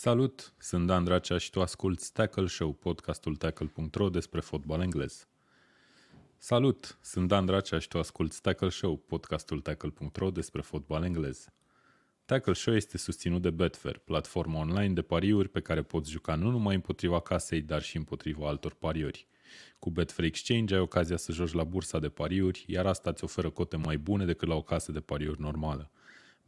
Salut, sunt Dan Dracea și tu asculti Tackle Show, podcastul tackle.ro despre fotbal englez. Salut, sunt Dan Dracea și tu asculti Tackle Show, podcastul tackle.ro despre fotbal englez. Tackle Show este susținut de Betfair, platforma online de pariuri pe care poți juca nu numai împotriva casei, dar și împotriva altor pariuri. Cu Betfair Exchange ai ocazia să joci la bursa de pariuri, iar asta îți oferă cote mai bune decât la o casă de pariuri normală.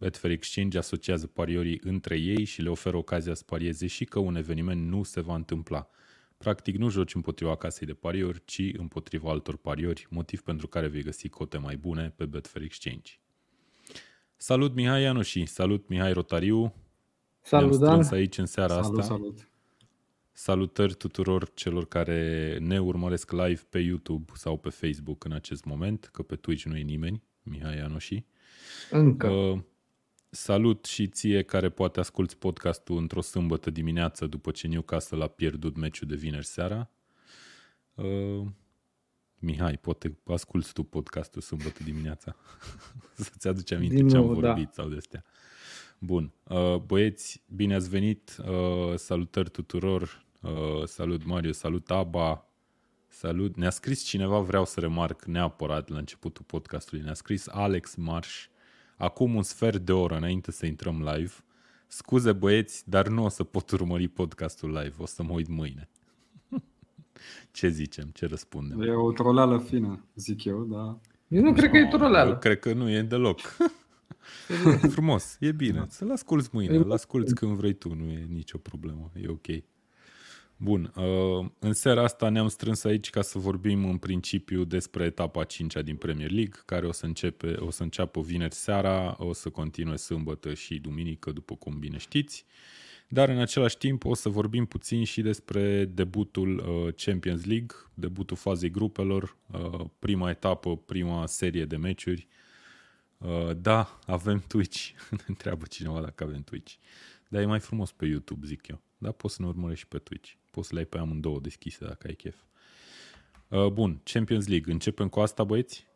Betfair Exchange asociază pariorii între ei și le oferă ocazia să parieze și că un eveniment nu se va întâmpla. Practic nu joci împotriva casei de pariuri, ci împotriva altor pariori, motiv pentru care vei găsi cote mai bune pe Betfair Exchange. Salut Mihai Ianuși, salut Mihai Rotariu. Salut Dan. aici în seara salut, asta. Salut. Salutări tuturor celor care ne urmăresc live pe YouTube sau pe Facebook în acest moment, că pe Twitch nu e nimeni, Mihai Ianuși. Încă. Uh, Salut și ție care poate asculti podcastul într-o sâmbătă dimineață după ce Newcastle a pierdut meciul de vineri seara. Uh, Mihai, poate asculti tu podcastul sâmbătă dimineața să-ți aduci aminte Din ce am vorbit da. sau de astea. Bun. Uh, băieți, bine ați venit. Uh, salutări tuturor. Uh, salut Mario, salut Aba. Salut. Ne-a scris cineva, vreau să remarc neapărat la începutul podcastului, ne-a scris Alex Marș acum un sfert de oră înainte să intrăm live. Scuze băieți, dar nu o să pot urmări podcastul live, o să mă uit mâine. Ce zicem? Ce răspundem? E o troleală fină, zic eu, dar... Eu nu cred că e troleală. Eu cred că nu e deloc. Frumos, e bine. Să-l asculți mâine, l asculți când vrei tu, nu e nicio problemă, e ok. Bun, uh, în seara asta ne-am strâns aici ca să vorbim în principiu despre etapa 5 din Premier League, care o să, începe, o să înceapă vineri seara, o să continue sâmbătă și duminică, după cum bine știți. Dar în același timp o să vorbim puțin și despre debutul uh, Champions League, debutul fazei grupelor, uh, prima etapă, prima serie de meciuri. Da, avem Twitch. Întreabă cineva dacă avem Twitch. Dar e mai frumos pe YouTube, zic eu. Dar poți să ne urmărești și pe Twitch. Poți să le ai pe amândouă deschise dacă ai chef. Uh, bun, Champions League. Începem cu asta, băieți?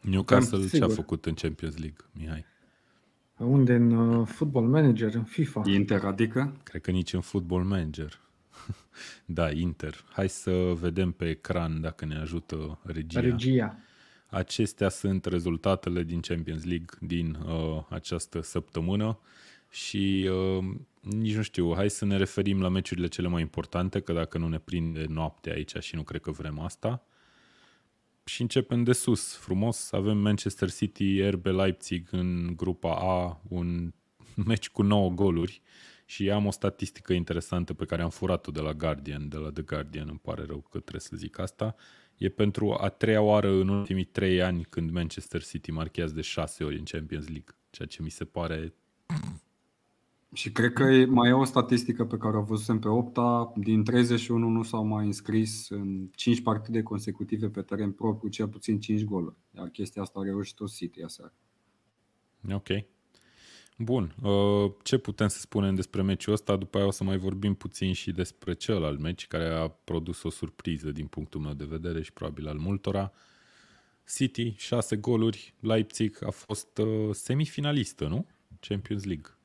Newcastle ce a făcut în Champions League, Mihai? Unde? În uh, Football Manager, în FIFA. Inter, adică? Cred că nici în Football Manager. da, Inter. Hai să vedem pe ecran dacă ne ajută regia. Regia. Acestea sunt rezultatele din Champions League din uh, această săptămână și uh, nici nu știu, hai să ne referim la meciurile cele mai importante, că dacă nu ne prinde noaptea aici și nu cred că vrem asta. Și începem de sus, frumos, avem Manchester City, RB Leipzig în grupa A, un meci cu 9 goluri și am o statistică interesantă pe care am furat-o de la Guardian, de la The Guardian, îmi pare rău că trebuie să zic asta. E pentru a treia oară în ultimii trei ani când Manchester City marchează de șase ori în Champions League, ceea ce mi se pare și cred că mai e o statistică pe care o văzusem pe opta. Din 31 nu s-au mai înscris în 5 partide consecutive pe teren propriu, cel puțin 5 goluri. Iar chestia asta a reușit-o City aseară. Ok. Bun. Uh, ce putem să spunem despre meciul ăsta? După aia o să mai vorbim puțin și despre celălalt meci care a produs o surpriză din punctul meu de vedere și probabil al multora. City, 6 goluri, Leipzig a fost uh, semifinalistă, nu? Champions League.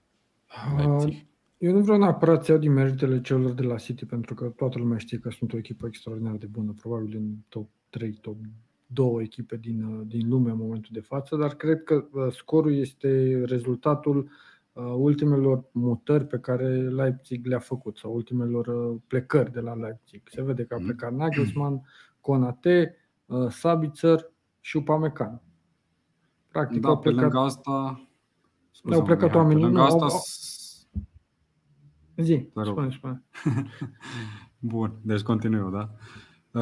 Leipzig. Eu nu vreau neapărat să iau din meritele celor de la City, pentru că toată lumea știe că sunt o echipă extraordinar de bună, probabil în top 3, top 2 echipe din, din lume în momentul de față, dar cred că uh, scorul este rezultatul uh, ultimelor mutări pe care Leipzig le-a făcut sau ultimelor uh, plecări de la Leipzig. Se vede că a mm. plecat Nagelsmann, Konate, Sabitzer și Upamecano. Practic, da, plecat... pe lângă asta ne-au plecat oamenii. Nu, asta... Au... Zi, spune, spune. Bun, deci continuu, da?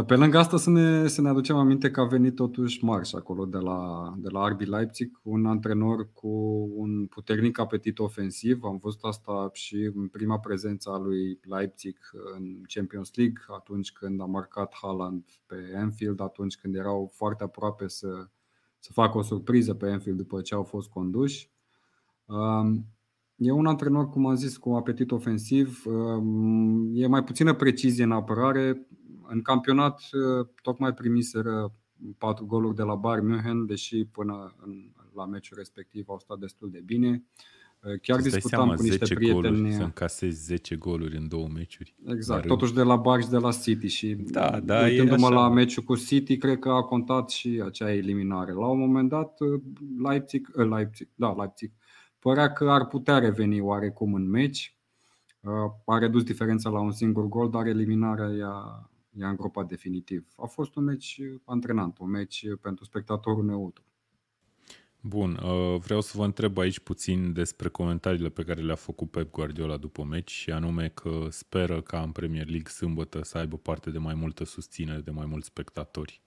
Pe lângă asta să ne, să ne aducem aminte că a venit totuși Marș acolo de la, de la RB Leipzig, un antrenor cu un puternic apetit ofensiv. Am văzut asta și în prima prezență a lui Leipzig în Champions League, atunci când a marcat Haaland pe Anfield, atunci când erau foarte aproape să, să facă o surpriză pe Anfield după ce au fost conduși. E un antrenor, cum am zis, cu apetit ofensiv. E mai puțină precizie în apărare. În campionat tocmai primiseră patru goluri de la Bayern München, deși până în, la meciul respectiv au stat destul de bine. Chiar Îți dai discutam seama, cu niște 10 prieteni. goluri, să încasezi 10 goluri în două meciuri. Exact, Dar- totuși de la Barça de la City și Da, da, e uitându-mă așa. la meciul cu City, cred că a contat și acea eliminare. La un moment dat, Leipzig, eh, Leipzig, da, Leipzig, părea că ar putea reveni oarecum în meci. Uh, A redus diferența la un singur gol, dar eliminarea i-a, i-a îngropat definitiv. A fost un meci antrenant, un meci pentru spectatorul neutru. Bun, uh, vreau să vă întreb aici puțin despre comentariile pe care le-a făcut Pep Guardiola după meci și anume că speră ca în Premier League sâmbătă să aibă parte de mai multă susținere, de mai mulți spectatori.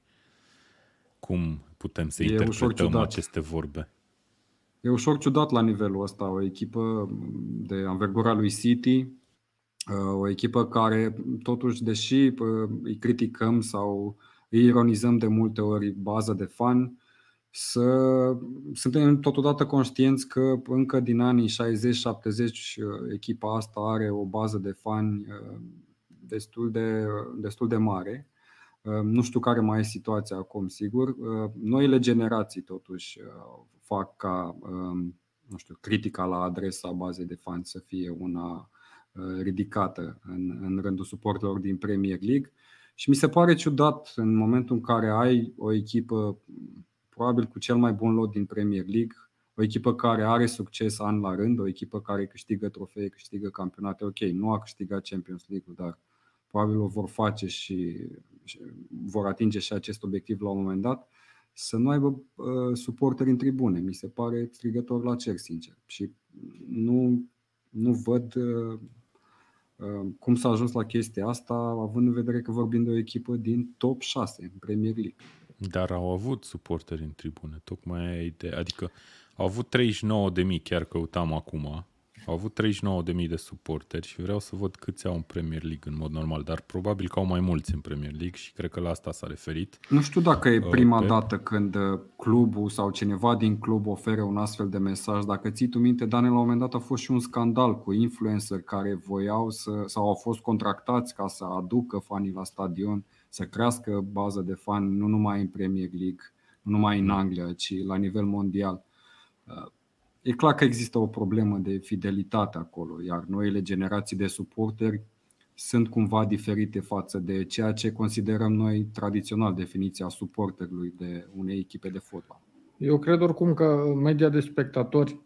Cum putem să E ușor interpretăm ciudat. aceste vorbe? E ușor ciudat la nivelul ăsta, o echipă de anvergura lui City, uh, o echipă care totuși, deși uh, îi criticăm sau îi ironizăm de multe ori bază de fan, să suntem totodată conștienți că încă din anii 60-70 uh, echipa asta are o bază de fani uh, destul de, destul de mare. Uh, Nu știu care mai e situația acum, sigur. Uh, Noile generații, totuși, uh, fac ca um, nu știu, critica la adresa bazei de fani să fie una uh, ridicată în, în rândul suporterilor din Premier League. Și mi se pare ciudat în momentul în care ai o echipă probabil cu cel mai bun lot din Premier League, o echipă care are succes an la rând, o echipă care câștigă trofee, câștigă campionate. Ok, nu a câștigat Champions League, dar probabil o vor face și, și vor atinge și acest obiectiv la un moment dat, să nu aibă uh, suporteri în tribune. Mi se pare strigător la cer, sincer. Și nu, nu văd uh, uh, cum s-a ajuns la chestia asta, având în vedere că vorbim de o echipă din top 6 în Premier League. Dar au avut suporteri în tribune, tocmai aia e ideea. Adică au avut 39 de mii, chiar căutam acum, au avut 39 de mii de suporteri și vreau să văd câți au în Premier League în mod normal, dar probabil că au mai mulți în Premier League și cred că la asta s-a referit. Nu știu dacă e prima Pep. dată când uh, clubul sau cineva din club oferă un astfel de mesaj. Dacă ții tu minte, Dane, la un moment dat a fost și un scandal cu influencer care voiau să, sau au fost contractați ca să aducă fanii la stadion, să crească baza de fani nu numai în Premier League, nu numai în Anglia, ci la nivel mondial. Uh, E clar că există o problemă de fidelitate acolo, iar noile generații de suporteri sunt cumva diferite față de ceea ce considerăm noi tradițional definiția suporterului de unei echipe de fotbal. Eu cred oricum că media de spectatori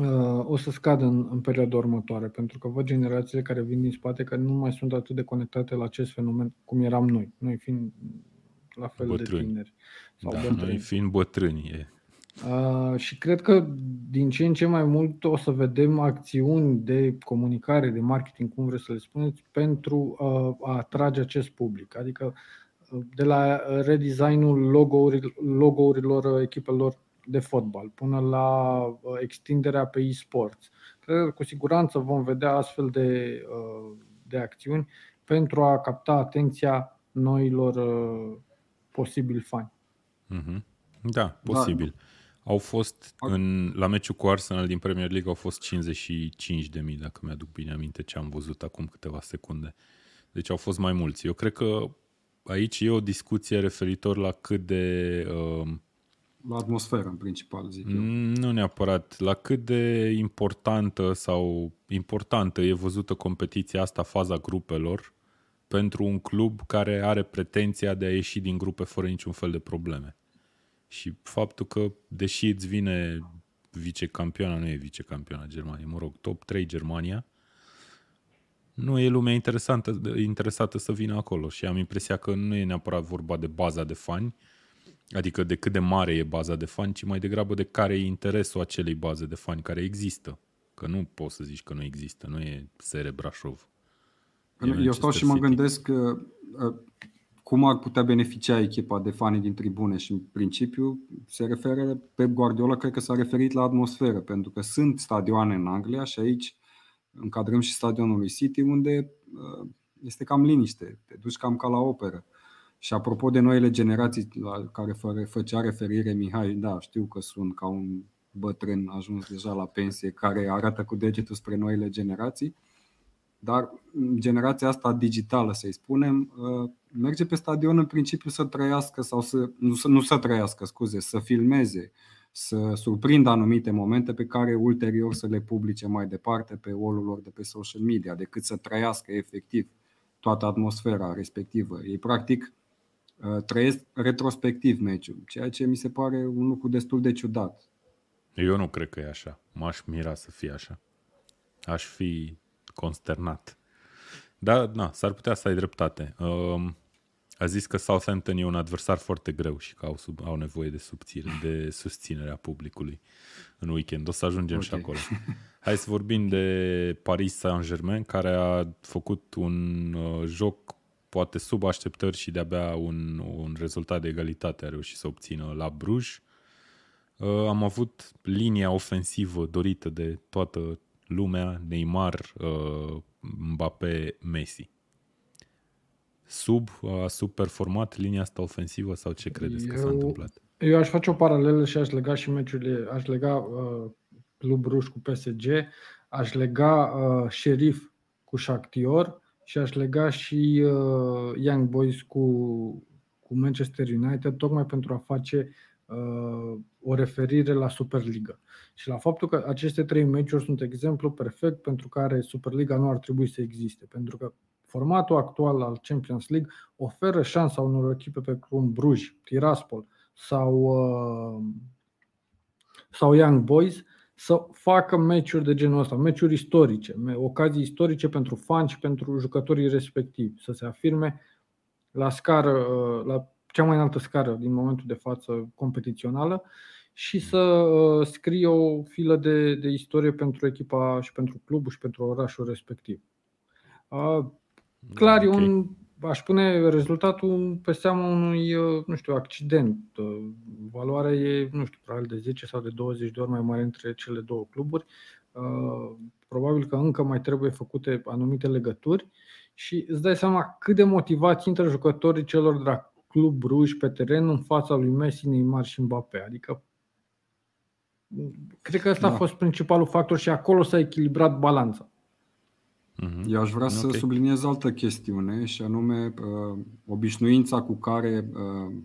uh, o să scadă în, în perioada următoare, pentru că văd generațiile care vin din spate că nu mai sunt atât de conectate la acest fenomen cum eram noi, noi fiind la fel Bătrâni. de tineri. Sau Da, bătrâni. noi fiind bătrâni, e. Uh, și cred că din ce în ce mai mult o să vedem acțiuni de comunicare, de marketing, cum vreți să le spuneți, pentru uh, a atrage acest public. Adică uh, de la redesignul logo-uri, logo-urilor uh, echipelor de fotbal până la uh, extinderea pe e-sports. Cred că cu siguranță vom vedea astfel de, uh, de acțiuni pentru a capta atenția noilor uh, posibili fani. Mhm. Da, posibil. Au fost în, la meciul cu Arsenal din Premier League au fost 55 de mii, dacă mi-aduc bine aminte ce am văzut acum câteva secunde. Deci au fost mai mulți. Eu cred că aici e o discuție referitor la cât de uh, La atmosferă, în principal, zic eu. nu neapărat, la cât de importantă sau importantă e văzută competiția asta, faza grupelor, pentru un club care are pretenția de a ieși din grupe fără niciun fel de probleme. Și faptul că, deși îți vine vicecampiona, nu e vicecampiona Germania, mă rog, top 3 Germania, nu e lumea interesantă, interesată să vină acolo și am impresia că nu e neapărat vorba de baza de fani, adică de cât de mare e baza de fani, ci mai degrabă de care e interesul acelei baze de fani care există. Că nu poți să zici că nu există, nu e SR Brașov. E Eu stau Manchester și mă City. gândesc că, uh, cum ar putea beneficia echipa de fani din tribune și în principiu se referă, Pep Guardiola cred că s-a referit la atmosferă, pentru că sunt stadioane în Anglia și aici încadrăm și stadionul lui City unde uh, este cam liniște, te duci cam ca la operă. Și apropo de noile generații la care fă- făcea referire Mihai, da, știu că sunt ca un bătrân ajuns deja la pensie care arată cu degetul spre noile generații, dar generația asta digitală, să-i spunem, uh, merge pe stadion în principiu să trăiască sau să nu, să nu să trăiască, scuze, să filmeze, să surprindă anumite momente pe care ulterior să le publice mai departe pe wall lor de pe social media, decât să trăiască efectiv toată atmosfera respectivă. Ei practic uh, trăiesc retrospectiv meciul, ceea ce mi se pare un lucru destul de ciudat. Eu nu cred că e așa. M-aș mira să fie așa. Aș fi consternat. Dar, na, s-ar putea să ai dreptate. Uh, a zis că Southampton e un adversar foarte greu și că au, sub, au nevoie de, subțire, de susținerea publicului în weekend. O să ajungem okay. și acolo. Hai să vorbim de Paris Saint-Germain, care a făcut un uh, joc poate sub așteptări și de-abia un, un rezultat de egalitate a reușit să obțină la Bruges. Uh, am avut linia ofensivă dorită de toată lumea, Neymar, uh, Mbappé, Messi sub, a subperformat linia asta ofensivă sau ce credeți eu, că s-a întâmplat? Eu aș face o paralelă și aș lega și meciurile, aș lega uh, Club Bruș cu PSG, aș lega uh, Sheriff cu Shakhtar și aș lega și uh, Young Boys cu, cu Manchester United, tocmai pentru a face uh, o referire la Superliga. Și la faptul că aceste trei meciuri sunt exemplu perfect pentru care Superliga nu ar trebui să existe. Pentru că Formatul actual al Champions League oferă șansa unor echipe pe cum Bruj, Tiraspol sau, uh, sau Young Boys să facă meciuri de genul ăsta, meciuri istorice, ocazii istorice pentru fani și pentru jucătorii respectivi, să se afirme la scară, uh, la cea mai înaltă scară din momentul de față competițională și să uh, scrie o filă de, de istorie pentru echipa și pentru clubul și pentru orașul respectiv. Clar, okay. e un, aș pune rezultatul pe seama unui, uh, nu știu, accident. Uh, valoarea e, nu știu, probabil de 10 sau de 20 de ori mai mare între cele două cluburi. Uh, probabil că încă mai trebuie făcute anumite legături și îți dai seama cât de motivați intră jucătorii celor de la Club Bruj pe teren în fața lui Messi, Neymar și Mbappé. Adică cred că ăsta da. a fost principalul factor și acolo s-a echilibrat balanța. Mm-hmm. Eu aș vrea okay. să subliniez altă chestiune și anume uh, obișnuința cu care uh,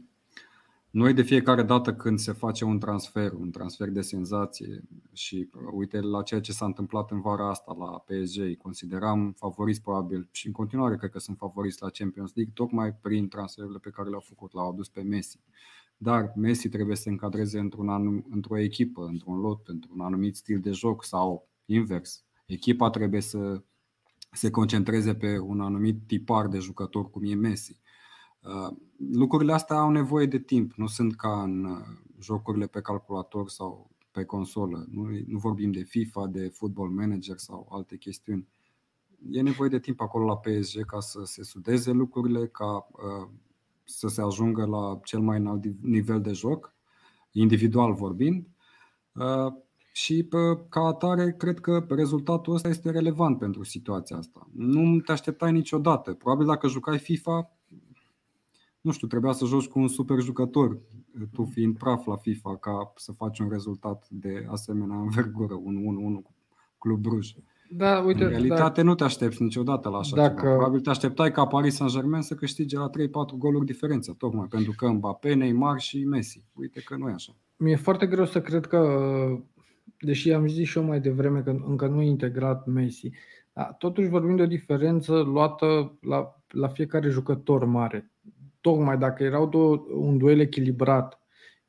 noi de fiecare dată când se face un transfer, un transfer de senzație și uh, uite la ceea ce s-a întâmplat în vara asta la PSG, consideram favoriți probabil și în continuare cred că sunt favoriți la Champions League tocmai prin transferurile pe care le-au făcut, l-au adus pe Messi. Dar Messi trebuie să se încadreze într-un anum, într-o echipă, într-un lot, într-un anumit stil de joc sau invers. Echipa trebuie să se concentreze pe un anumit tipar de jucător cum e Messi. Uh, lucrurile astea au nevoie de timp, nu sunt ca în uh, jocurile pe calculator sau pe consolă. Nu, nu vorbim de FIFA, de Football Manager sau alte chestiuni. E nevoie de timp acolo la PSG ca să se sudeze lucrurile, ca uh, să se ajungă la cel mai înalt nivel de joc, individual vorbind. Uh, și ca atare, cred că rezultatul ăsta este relevant pentru situația asta. Nu te așteptai niciodată. Probabil dacă jucai FIFA, nu știu, trebuia să joci cu un super jucător, tu fiind praf la FIFA, ca să faci un rezultat de asemenea învergură, un 1-1 cu Club Bruj. Da, uite, în realitate da. nu te aștepți niciodată la așa dacă... ceva. Probabil te așteptai ca Paris Saint-Germain să câștige la 3-4 goluri diferență, tocmai pentru că Mbappé, Neymar și Messi. Uite că nu e așa. Mi-e foarte greu să cred că deși am zis și eu mai devreme că încă nu e integrat Messi, da, totuși vorbim de o diferență luată la, la fiecare jucător mare. Tocmai dacă erau două, un duel echilibrat,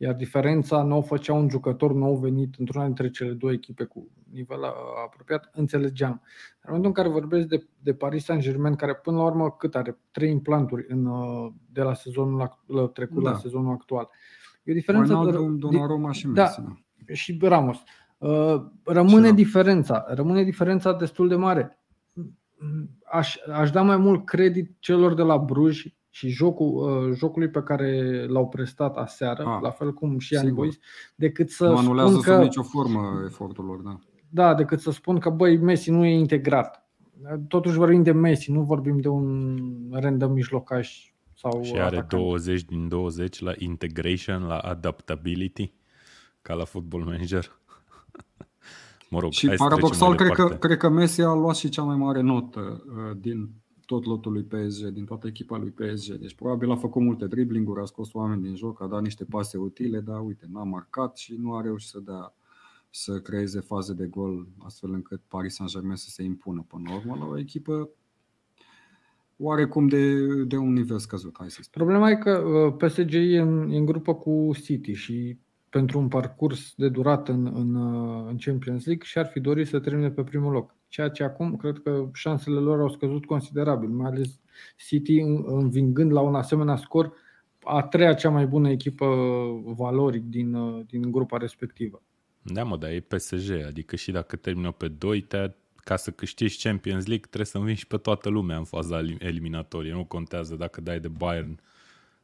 iar diferența nu o făcea un jucător nou venit într-una dintre cele două echipe cu nivel apropiat, înțelegeam. În momentul în care vorbesc de, de Paris Saint-Germain, care până la urmă cât are? Trei implanturi în, de la sezonul trecut da. la sezonul actual. E o diferență. Ronaldo, Donnarumma și da, Messi. Da, da. și Ramos. Uh, rămâne Ce diferența, rămâne diferența destul de mare. Aș, aș da mai mult credit celor de la Bruj și jocul, uh, jocului pe care l-au prestat aseară, A, ah, la fel cum și Young Boys, decât să nu anulează spun că, sub nicio formă efortul lor, da. Da, decât să spun că băi, Messi nu e integrat. Totuși vorbim de Messi, nu vorbim de un random mijlocaș sau Și are atacant. 20 din 20 la integration, la adaptability, ca la football manager. Mă rog, și paradoxal, cred că, cred că Messi a luat și cea mai mare notă uh, din tot lotul lui PSG, din toată echipa lui PSG. Deci probabil a făcut multe dribbling-uri, a scos oameni din joc, a dat niște pase utile, dar uite, n-a marcat și nu a reușit să dea să creeze faze de gol astfel încât Paris Saint-Germain să se impună până la urmă la o echipă oarecum de, de un nivel scăzut, hai să spun. Problema e că uh, PSG e în, e în grupă cu City și pentru un parcurs de durată în, în, uh, în Champions League și ar fi dorit să termine pe primul loc. Ceea ce acum cred că șansele lor au scăzut considerabil, mai ales City învingând la un asemenea scor a treia cea mai bună echipă valoric din, uh, din grupa respectivă. Da, mă, dar e PSG, adică și dacă termină pe 2, te ca să câștigi Champions League trebuie să învingi pe toată lumea în faza eliminatorie. Nu contează dacă dai de Bayern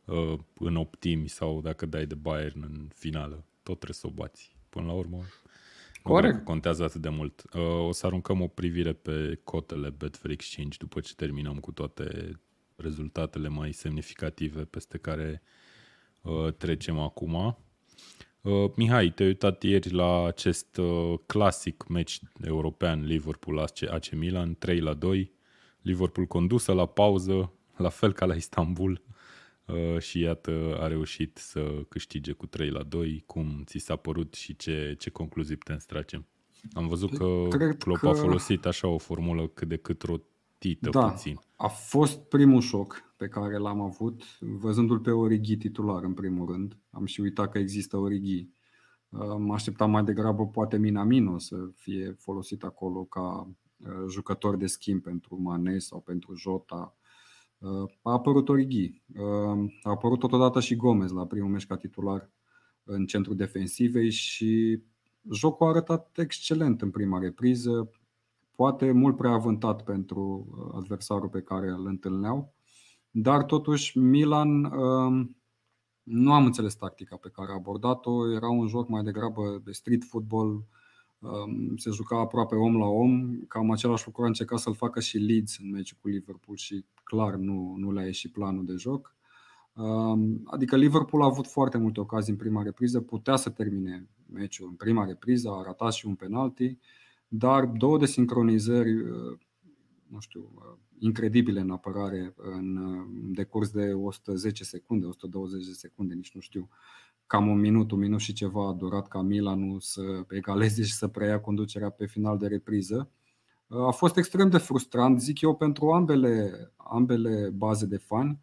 uh, în optimi sau dacă dai de Bayern în finală. Tot trebuie să o bați. Până la urmă, Corect. contează atât de mult. Uh, o să aruncăm o privire pe cotele Betfair Exchange după ce terminăm cu toate rezultatele mai semnificative peste care uh, trecem acum. Uh, Mihai, te-ai uitat ieri la acest uh, clasic meci european Liverpool-AC Milan, 3 la 2. Liverpool condusă la pauză, la fel ca la Istanbul uh, și iată a reușit să câștige cu 3 la 2. Cum ți s-a părut și ce, ce concluzii putem să tragem? Am văzut că Cred Klopp că... a folosit așa o formulă cât de cât rotită da, puțin. a fost primul șoc pe care l-am avut văzându-l pe Origi titular în primul rând. Am și uitat că există Origi. Mă așteptam mai degrabă poate Minamino să fie folosit acolo ca uh, jucător de schimb pentru Mane sau pentru Jota. Uh, a apărut Origi. Uh, a apărut totodată și Gomez la primul meci ca titular în centrul defensivei și jocul a arătat excelent în prima repriză, poate mult prea avântat pentru adversarul pe care îl întâlneau. Dar totuși Milan um, nu am înțeles tactica pe care a abordat-o. Era un joc mai degrabă de street football, um, se juca aproape om la om. Cam același lucru a încercat să-l facă și Leeds în meciul cu Liverpool și clar nu, nu le-a ieșit planul de joc. Um, adică Liverpool a avut foarte multe ocazii în prima repriză, putea să termine meciul în prima repriză, a ratat și un penalti, dar două desincronizări, uh, nu știu, uh, incredibile în apărare în decurs de 110 secunde, 120 de secunde, nici nu știu. Cam un minut, un minut și ceva a durat ca Milanul să egaleze și să preia conducerea pe final de repriză. A fost extrem de frustrant, zic eu, pentru ambele, ambele baze de fani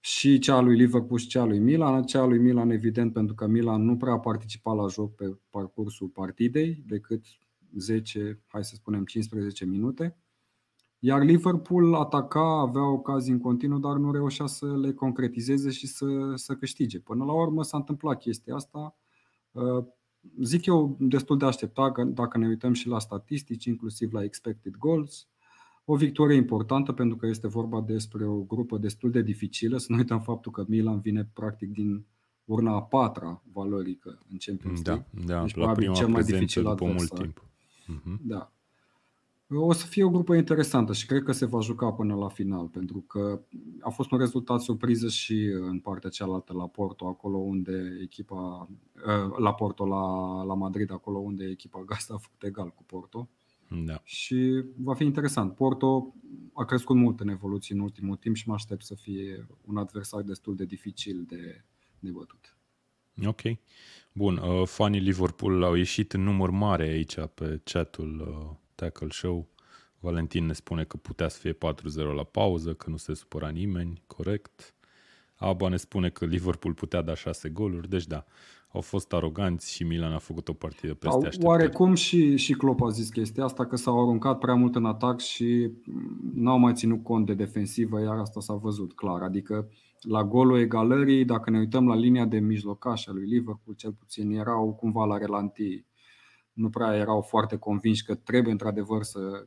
și cea lui Liverpool și cea lui Milan. Cea lui Milan, evident, pentru că Milan nu prea a participat la joc pe parcursul partidei, decât 10, hai să spunem 15 minute. Iar Liverpool ataca, avea ocazii în continuu, dar nu reușea să le concretizeze și să, să câștige. Până la urmă s-a întâmplat chestia asta. Uh, zic eu destul de așteptat dacă ne uităm și la statistici, inclusiv la expected goals. O victorie importantă pentru că este vorba despre o grupă destul de dificilă. Să nu uităm faptul că Milan vine practic din urna a patra valorică în Champions da, League. Da, da deci, la prima cel mai dificil după adversar. mult timp. Uh-huh. Da. O să fie o grupă interesantă și cred că se va juca până la final, pentru că a fost un rezultat surpriză și în partea cealaltă la Porto, acolo unde echipa uh, la Porto, la, la Madrid, acolo unde echipa gazdă a făcut egal cu Porto. Da. Și va fi interesant. Porto a crescut mult în evoluție în ultimul timp și mă aștept să fie un adversar destul de dificil de, de bătut. Ok. Bun. Uh, fanii Liverpool au ieșit în număr mare aici pe chatul uh Tackle Show. Valentin ne spune că putea să fie 4-0 la pauză, că nu se supăra nimeni, corect. Aba ne spune că Liverpool putea da 6 goluri, deci da, au fost aroganți și Milan a făcut o partidă peste așteptări. Oarecum și, și Klopp a zis chestia asta, că s-au aruncat prea mult în atac și n-au mai ținut cont de defensivă, iar asta s-a văzut clar. Adică la golul egalării, dacă ne uităm la linia de mijlocaș a lui Liverpool, cel puțin erau cumva la relantii nu prea erau foarte convinși că trebuie într-adevăr să,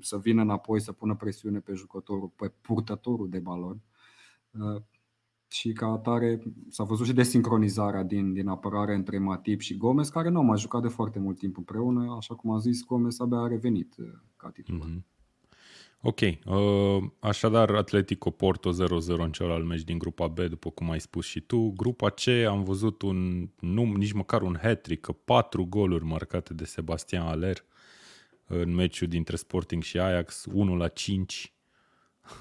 să vină înapoi, să pună presiune pe jucătorul, pe purtătorul de balon. Uh, și ca atare s-a văzut și desincronizarea din, din apărare între Matip și Gomez, care nu au mai jucat de foarte mult timp împreună. Așa cum am zis, Gomez abia a revenit uh, ca titular. Mm-hmm. Ok, uh, așadar Atletico Porto 0-0 în celălalt meci din grupa B, după cum ai spus și tu. Grupa C am văzut un, nu, nici măcar un hat-trick, patru goluri marcate de Sebastian Aller în meciul dintre Sporting și Ajax, 1 la 5.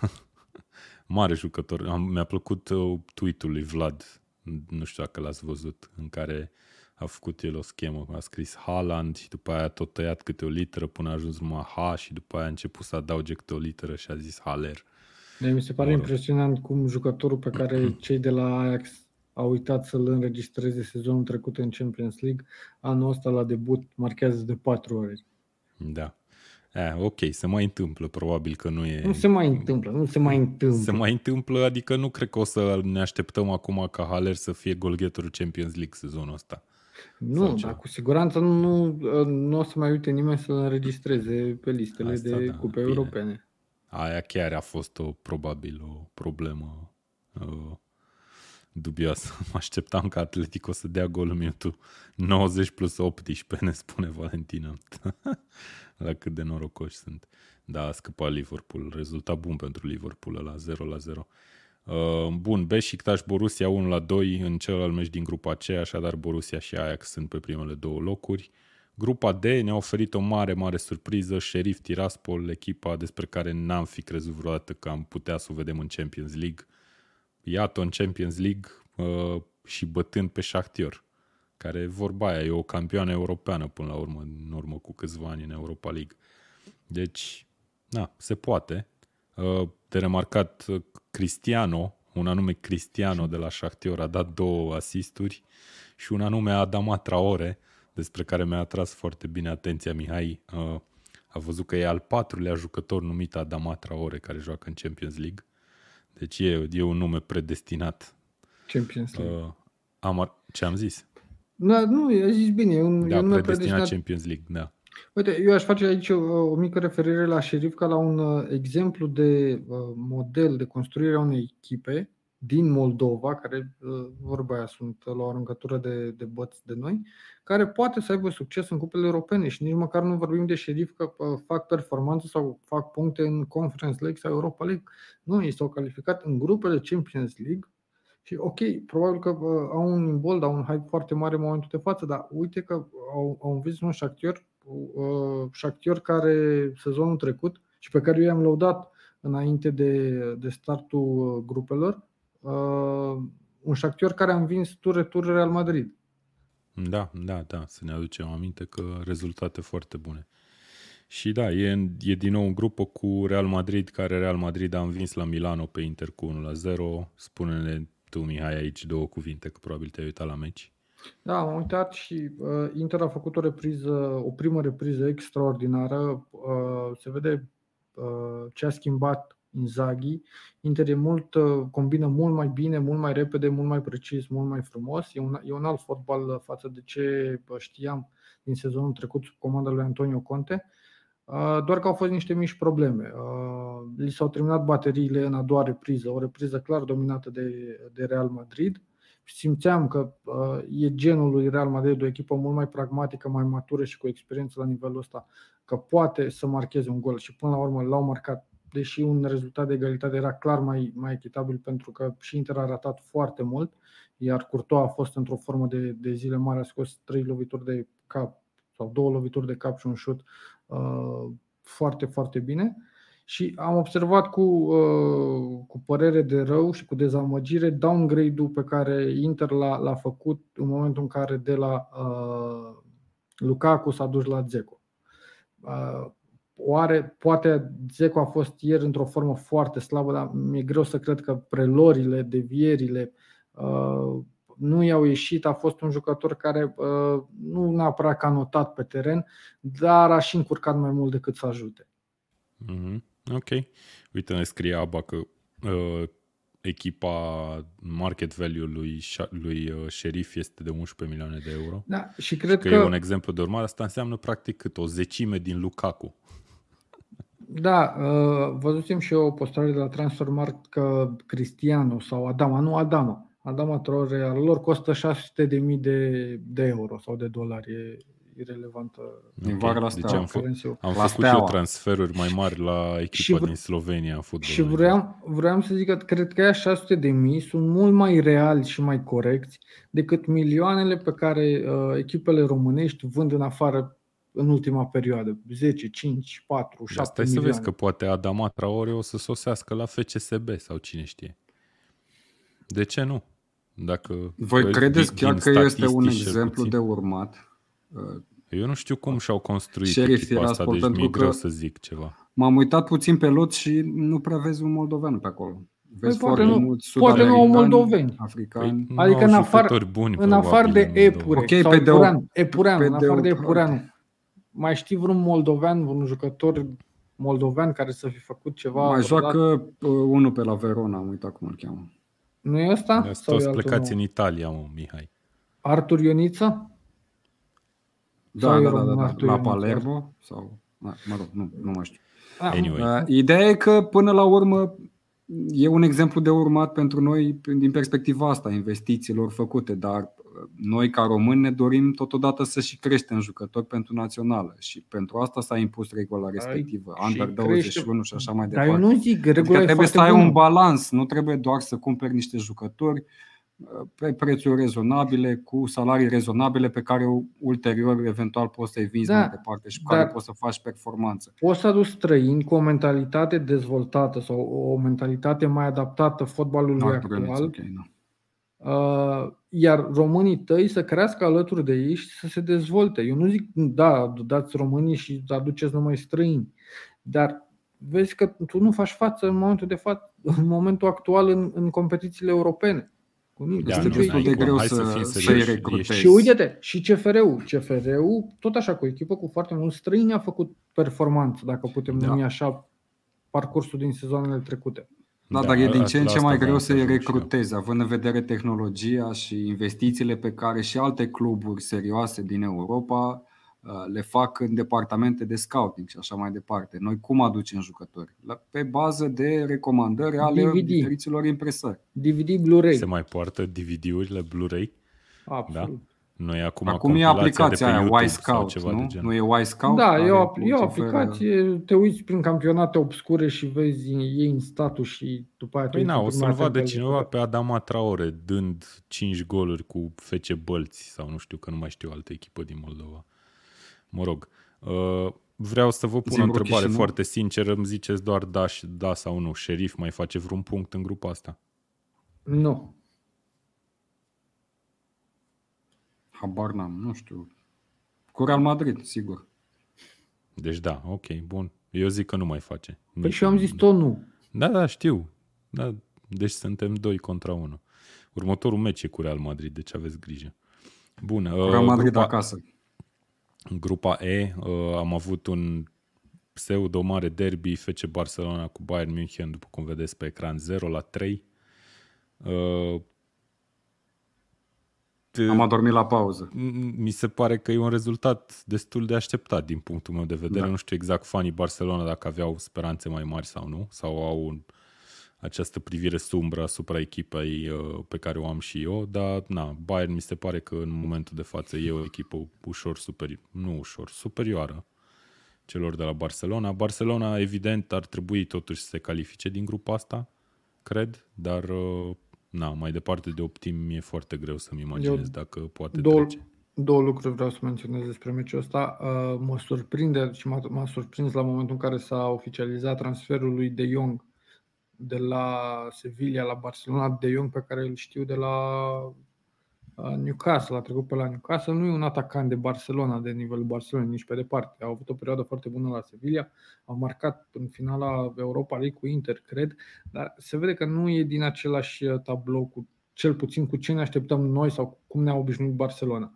Mare jucător. Am, mi-a plăcut uh, tweet-ul lui Vlad, nu știu dacă l-ați văzut, în care a făcut el o schemă, a scris Haaland și după aia a tot tăiat câte o literă până a ajuns numai H și după aia a început să adauge câte o literă și a zis Haller. Mi se pare impresionant cum jucătorul pe care cei de la Ajax au uitat să-l înregistreze sezonul trecut în Champions League, anul ăsta la debut marchează de patru ori. Da. Eh, ok, se mai întâmplă, probabil că nu e... Nu se mai întâmplă, nu se mai întâmplă. Se mai întâmplă, adică nu cred că o să ne așteptăm acum ca Haller să fie golgheterul Champions League sezonul ăsta. Nu, dar cu siguranță nu, nu o să mai uite nimeni să-l înregistreze pe listele Asta, de da, cupe bine. europene. Aia chiar a fost o, probabil o problemă uh, dubioasă. Mă așteptam ca Atletico să dea gol în minutul 90 plus 18, ne spune Valentina. la cât de norocoși sunt. Da, a scăpat Liverpool. Rezultat bun pentru Liverpool la 0 la 0. Uh, bun, Beşiktaş Borussia 1 la 2 în celălalt meci din grupa C, așadar Borussia și Ajax sunt pe primele două locuri. Grupa D ne-a oferit o mare, mare surpriză, Sheriff Tiraspol, echipa despre care n-am fi crezut vreodată că am putea să o vedem în Champions League. Iată în Champions League uh, și bătând pe Shakhtar, care vorba aia e o campioană europeană până la urmă, în urmă cu câțiva ani în Europa League. Deci, na, se poate. Uh, de remarcat, uh, Cristiano, un anume Cristiano de la Shakhtar a dat două asisturi și un anume Adama Traore, despre care mi-a atras foarte bine atenția Mihai, uh, a văzut că e al patrulea jucător numit Adama Traore care joacă în Champions League. Deci e, e un nume predestinat. Champions League. Uh, am, ce am zis? Da, nu, ai zis bine. E un, da, e un nume predestinat Champions League, da. Uite, eu aș face aici o, o mică referire la Șerif ca la un uh, exemplu de uh, model de construire a unei echipe din Moldova, care, uh, vorba aia, sunt la o aruncătură de, de băți de noi, care poate să aibă succes în cupele europene și nici măcar nu vorbim de Șerif că uh, fac performanță sau fac puncte în Conference League sau Europa League. Nu, ei s-au calificat în grupele Champions League și ok, probabil că uh, au un imbold, au un hype foarte mare în momentul de față, dar uite că au, au învins un Shakhtar uh, Shakhtar care sezonul trecut și pe care eu i-am lăudat înainte de, de startul uh, grupelor, uh, un Shakhtar care a învins tur Real Madrid. Da, da, da, să ne aducem aminte că rezultate foarte bune. Și da, e, e din nou în grupă cu Real Madrid, care Real Madrid a învins la Milano pe Inter cu 1 la 0. Spune-ne tu, Mihai, aici două cuvinte, că probabil te-ai uitat la meci. Da, am uitat și uh, Inter a făcut o repriză, o primă repriză extraordinară. Uh, se vede uh, ce a schimbat Inzaghi. Inter e mult, uh, combină mult mai bine, mult mai repede, mult mai precis, mult mai frumos. E un, e un alt fotbal față de ce știam din sezonul trecut sub comanda lui Antonio Conte. Uh, doar că au fost niște mici probleme. Uh, li s-au terminat bateriile în a doua repriză, o repriză clar dominată de, de Real Madrid simțeam că uh, e genul lui Real Madrid, o echipă mult mai pragmatică, mai matură și cu experiență la nivelul ăsta, că poate să marcheze un gol și până la urmă l-au marcat, deși un rezultat de egalitate era clar mai, mai echitabil pentru că și Inter a ratat foarte mult, iar Courtois a fost într-o formă de, de zile mari, a scos trei lovituri de cap sau două lovituri de cap și un șut uh, foarte, foarte bine. Și am observat cu, uh, cu părere de rău și cu dezamăgire downgrade-ul pe care Inter l-a, l-a făcut în momentul în care de la uh, Lukaku s-a dus la Zeco. Uh, oare, poate Zeco a fost ieri într-o formă foarte slabă, dar mi-e greu să cred că prelorile, devierile uh, nu i-au ieșit. A fost un jucător care uh, nu neapărat că a notat pe teren, dar a și încurcat mai mult decât să ajute. Mm-hmm. Ok. Uite, ne scrie Aba că uh, echipa market value lui, lui uh, Sheriff este de 11 milioane de euro. Da, și cred și că, că e un exemplu de urmare. Asta înseamnă practic cât o zecime din Lukaku. Da, uh, văzusem și eu o postare de la Transfermarkt că Cristiano sau Adama, nu Adama, Adama Traore, al lor costă 600 de mii de, de euro sau de dolari. E, irelevantă. Din okay. la deci am, fă, am la făcut eu transferuri mai mari la echipa din Slovenia în fotbal. Și vreau, vreau să zic că cred că aia 600 de mii sunt mult mai reali și mai corecți decât milioanele pe care uh, echipele românești vând în afară în ultima perioadă. 10, 5, 4, 7 Stai milioane. să vezi că poate Adama Traore o să sosească la FCSB sau cine știe. De ce nu? Dacă Voi din- credeți din chiar că este un statistici cel exemplu puțin. de urmat? Eu nu știu cum și-au construit Sheriff echipa asta, Tiraspol, deci pentru mi-e greu că- să zic ceva. M-am uitat puțin pe lot și nu prea vezi un moldovean pe acolo. Vezi poate foarte nu- mulți poate nu au sud-americani, moldoveni. Africani. Păi, Adică nu în au afară- jucători buni, În afară de probabil, în Moldova. Epure Ok, sau pe de o- Epureanu, Epureanu, pe în de afară o de parte. Epureanu. Mai știi vreun moldovean, vreun jucător moldovean care să fi făcut ceva? Mai vreodată? joacă uh, unul pe la Verona, am uitat cum îl cheamă. Nu e ăsta? Dar Sau e toți altul plecați nou? în Italia, mă, Mihai. Artur Ioniță? Da, Sau e da, da, român da, da. Artur La Ionuț? Palermo sau da, mă rog, nu, nu mai știu. Ah, Anyway. Uh, Ideea e că până la urmă e un exemplu de urmat pentru noi din perspectiva asta, investițiilor făcute, dar uh, noi ca români ne dorim totodată să și creștem jucători pentru națională și pentru asta s-a impus regula respectivă, și Under crește- 21 și așa mai Dar departe. eu nu zic, regula Adică e trebuie să foarte ai bună. un balans, nu trebuie doar să cumperi niște jucători uh, pe prețuri rezonabile, cu salarii rezonabile pe care ulterior eventual poți să-i vinzi Da, mai departe și cu dar- care poți să faci performanță. Poți să aduci străini cu o mentalitate dezvoltată sau o mentalitate mai adaptată fotbalului Artur Ionuț, actual, ok, da. uh, iar românii tăi să crească alături de ei și să se dezvolte. Eu nu zic, da, dați românii și aduceți numai străini, dar vezi că tu nu faci față în momentul de față, în momentul actual în, în competițiile europene. Cu nimic. Da, Este nu, destul de n-ai cum. greu Hai să să, fim să-i serioși. recrutezi. Și uite-te, și CFR-ul. CFR-ul, tot așa, cu o echipă cu foarte mulți străini, a făcut performanță, dacă putem Da. numi așa, parcursul din sezoanele trecute. Da, dar e din la ce în ce asta mai vreau greu să să-i ajung și eu. recrutezi, având în vedere tehnologia și investițiile pe care și alte cluburi serioase din Europa uh, le fac în departamente de scouting și așa mai departe. Noi cum aducem jucători? La- Pe bază de recomandări ale DVD. diferiților impresari. DVD Blu-ray. Se mai poartă DVD-urile Blu-ray? Absolut. Noi acum, Acum e compilația aplicația de pe aia, YouTube Y sau Scout, ceva de nu? genul. Nu e Y Scout? Da, e o, Care e o îți oferă- aplicație, te uiți prin campionate obscure și vezi ei în status și după aia te Păi uiți na, în o primele să-l vadă tabele. cineva pe Adama Traore dând 5 goluri cu FC Bălți sau nu știu, că nu mai știu altă echipă din Moldova. Mă rog, uh, vreau să vă pun o Zimbru întrebare Chișinău. foarte sinceră, îmi ziceți doar da, și, da sau nu. Șerif mai face vreun punct în grupa asta? Nu. Habar n-am, nu știu. Cu Real Madrid, sigur. Deci da, ok, bun. Eu zic că nu mai face. Păi Nici și eu am un- zis tot nu. Da, da, știu. Da, deci suntem 2 contra 1. Următorul meci e cu Real Madrid, deci aveți grijă. Bun. uh, Real Madrid grupa, acasă. În grupa E uh, am avut un pseudo mare derby FC Barcelona cu Bayern München, după cum vedeți pe ecran, 0 la 3. Uh, t- Am adormit la pauză. m- mi se pare că e un rezultat destul de așteptat din punctul meu de vedere. Da. Nu știu exact fanii Barcelona dacă aveau speranțe mai mari sau nu, sau au un, această privire sumbră asupra echipei uh, pe care o am și eu, dar na, Bayern mi se pare că în momentul de față e o echipă ușor superior, nu ușor, superioară celor de la Barcelona. Barcelona, evident, ar trebui totuși să se califice din grupa asta, cred, dar uh, na, mai departe de optim mi-e foarte greu să-mi imaginez Eu dacă poate două, trece. două lucruri vreau să menționez despre meciul ăsta. Uh, Mă surprinde și m-a, m-a surprins la momentul în care s-a oficializat transferul lui De Jong de la Sevilla la Barcelona, De Jong pe care îl știu de la uh, Newcastle, a trecut pe la Newcastle, nu e un atacant de Barcelona, de nivelul Barcelona, nici pe departe. A avut o perioadă foarte bună la Sevilla, a marcat în finala Europa League cu Inter, cred, dar se vede că nu e din același uh, tablou cu cel puțin cu ce ne așteptăm noi sau cu cum ne-a obișnuit Barcelona.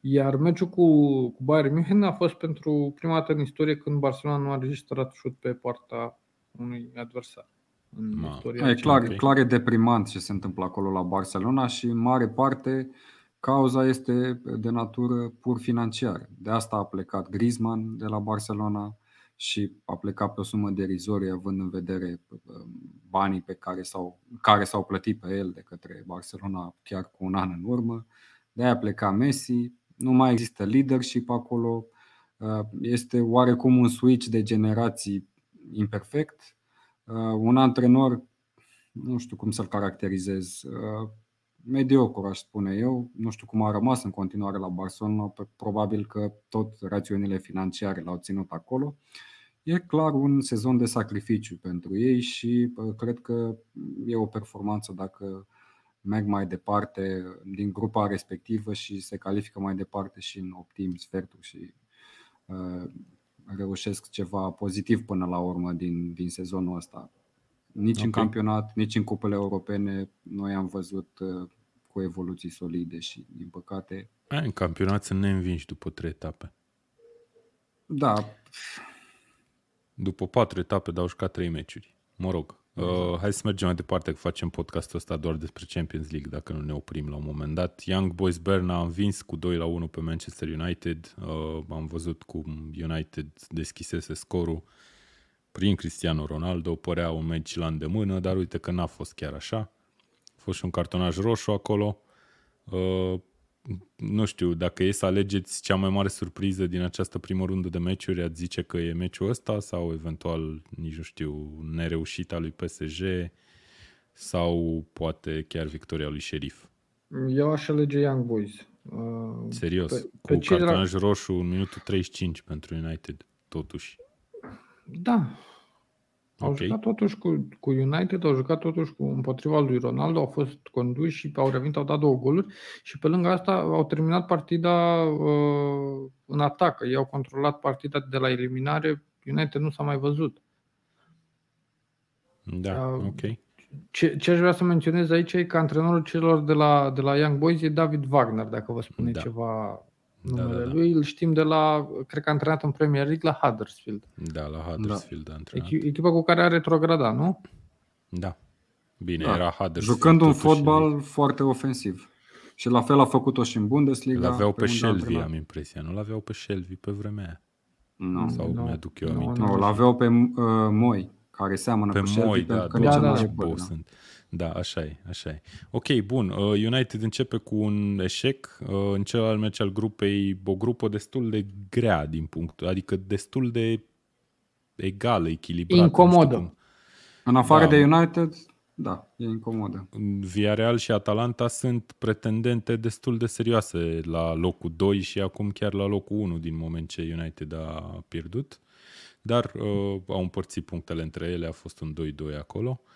Iar meciul cu, cu Bayern München a fost pentru prima dată în istorie când Barcelona nu a registrat șut pe poarta unui adversar. În Ma. istoria E clar, ok. clar e deprimant ce se întâmplă acolo la Barcelona și în mare parte cauza este de natură pur financiară. De asta a plecat Griezmann de la Barcelona și a plecat pe o sumă derizorie având în vedere um, banii pe care s-au, care s-au plătit pe el de către Barcelona chiar cu un an în urmă. De aia a plecat Messi, nu mai există leadership acolo, Uh, este oarecum un switch de generații imperfect. Uh, Un antrenor, nu știu cum să-l caracterizez, uh, mediocru, aș spune eu. Nu știu cum a rămas în continuare la Barcelona, probabil că tot rațiunile financiare l-au ținut acolo. E clar un sezon de sacrificiu pentru ei și cred că e o performanță dacă merg mai departe din grupa respectivă și se califică mai departe și în optim sfertul și uh, reușesc ceva pozitiv până la urmă din, din sezonul ăsta. Nici okay. în campionat, nici în cupele europene noi am văzut uh, cu evoluții solide și, din păcate... Ai, în campionat să ne învingi după trei etape. Da. După patru etape, dar au jucat trei meciuri. Mă rog, Uh, hai să mergem mai departe, că facem podcastul ăsta doar despre Champions League, dacă nu ne oprim la un moment dat. Young Boys Bern a învins cu 2 la 1 pe Manchester United. Uh, am văzut cum United deschisese scorul prin Cristiano Ronaldo. Părea un meci la îndemână, dar uite că n-a fost chiar așa. A fost și un cartonaj roșu acolo. Uh, nu știu, dacă e să alegeți cea mai mare surpriză din această primă rundă de meciuri, ați zice că e meciul ăsta sau eventual, nici nu știu, nereușita lui PSG sau poate chiar victoria lui Sheriff? Eu aș alege Young Boys. Uh, Serios, pe, cu pe cartonaj la... roșu în minutul 35 pentru United, totuși. Da, au okay. jucat totuși cu, cu United, au jucat totuși cu împotriva lui Ronaldo, au fost conduși și au revenit, au dat două goluri și pe lângă asta au terminat partida uh, în atac. Ei au controlat partida de la eliminare, United nu s-a mai văzut. Da, uh, ok. Ce, ce aș vrea să menționez aici e că antrenorul celor de la, de la Young Boys e David Wagner, dacă vă spune da. ceva numele da, da, da. lui. Îl știm de la, cred că a antrenat în Premier League la Huddersfield. Da, la Huddersfield da. a antrenat. Echipa cu care a retrogradat, nu? Da. Bine, da. era Huddersfield. Jucând un fotbal și... foarte ofensiv. Și la fel a făcut-o și în Bundesliga. L-aveau pe, pe Shelby, am impresia. Nu l-aveau pe Shelby pe vremea aia. Nu. Sau nu, mi-aduc eu aminte. Nu, l-aveau pe uh, Moi, care seamănă pe cu Shelby. Moi, da, da, da, da, da. sunt. Da, așa e, așa e. Ok, bun. Uh, United începe cu un eșec. Uh, în celălalt meci al grupei, o grupă destul de grea din punct, adică destul de egală, echilibrată. Incomodă. În afară da. de United, da, e incomodă. Villarreal și Atalanta sunt pretendente destul de serioase la locul 2 și acum chiar la locul 1 din moment ce United a pierdut. Dar uh, au împărțit punctele între ele, a fost un 2-2 acolo. Uh, Uh,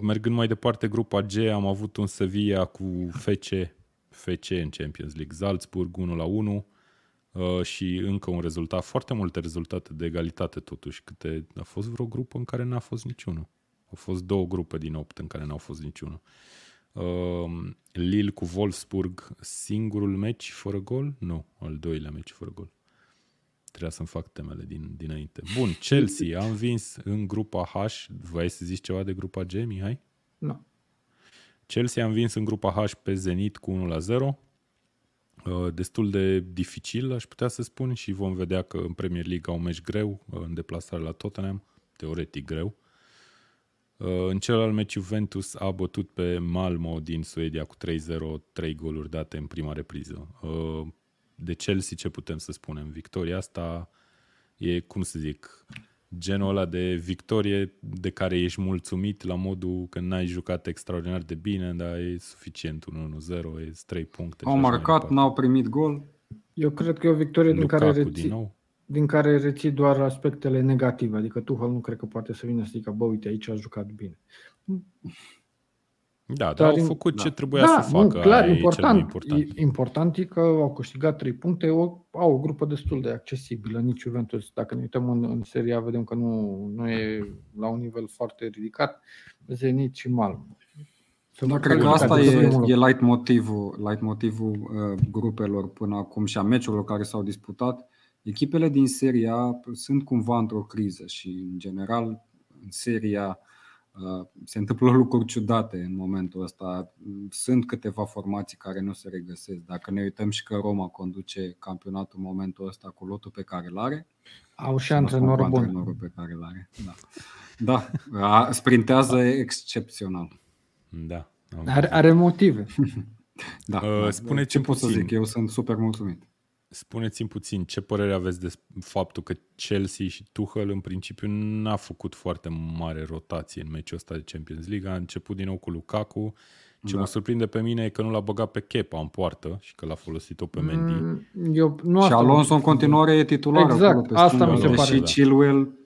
mergând mai departe, grupa G, am avut un Sevilla cu FC, FC în Champions League, Salzburg 1 la 1 uh, și încă un rezultat, foarte multe rezultate de egalitate totuși, câte a fost vreo grupă în care n-a fost niciunul. Au fost două grupe din opt în care n-au fost niciunul. Uh, Lille cu Wolfsburg, singurul meci fără gol? Nu, al doilea meci fără gol. Trebuia să-mi fac temele din, dinainte. Bun, Chelsea a învins în grupa H. Vrei să zici ceva de grupa G, Mihai? Nu. Chelsea a învins în grupa H pe Zenit cu 1 la 0. Uh, destul de dificil, aș putea să spun, și vom vedea că în Premier League au un meci greu, uh, în deplasare la Tottenham, teoretic greu. Uh, în celălalt meci Juventus a bătut pe Malmo din Suedia cu 3-0, 3 goluri date în prima repriză de Chelsea ce putem să spunem? Victoria asta e, cum să zic, genul ăla de victorie de care ești mulțumit la modul că n-ai jucat extraordinar de bine, dar e suficient, 1-1-0, e 3 puncte. Au marcat, n-au primit gol. Eu cred că e o victorie din care, reții, din, nou. din care reții doar aspectele negative, adică Tuchel nu cred că poate să vină să zică, bă, uite, aici a jucat bine. Da, dar au făcut da. ce trebuia da, să facă. Nu, clar, important, e important. important e că au câștigat 3 puncte, au, au o grupă destul de accesibilă. Nici Juventus, dacă ne uităm în, în seria, vedem că nu, nu e la un nivel foarte ridicat. Zenit și Malmö. Da, cred că asta e, e light motivul, light motivul uh, grupelor până acum și a meciurilor care s-au disputat. Echipele din seria sunt cumva într-o criză și, în general, în seria Uh, se întâmplă lucruri ciudate în momentul ăsta. Sunt câteva formații care nu se regăsesc. Dacă ne uităm și că Roma conduce campionatul în momentul ăsta cu lotul pe care îl are, au și antrenorul bun. Antrenorul pe care îl are. Da. da. Sprintează excepțional. Da. Are, are motive. da. Uh, spuneți ce pot să zic? Eu sunt super mulțumit. Spuneți-mi puțin ce părere aveți de faptul că Chelsea și Tuchel în principiu n-a făcut foarte mare rotație în meciul ăsta de Champions League. A început din nou cu Lukaku Ce Da. mă surprinde pe mine e că nu l-a băgat pe Kepa în poartă și că l-a folosit-o pe Mendy. Mm, Eu, nu Și asta Alonso în continuare e titular Exact, acolo pe asta stânga, mi se deși pare, da. Chilwell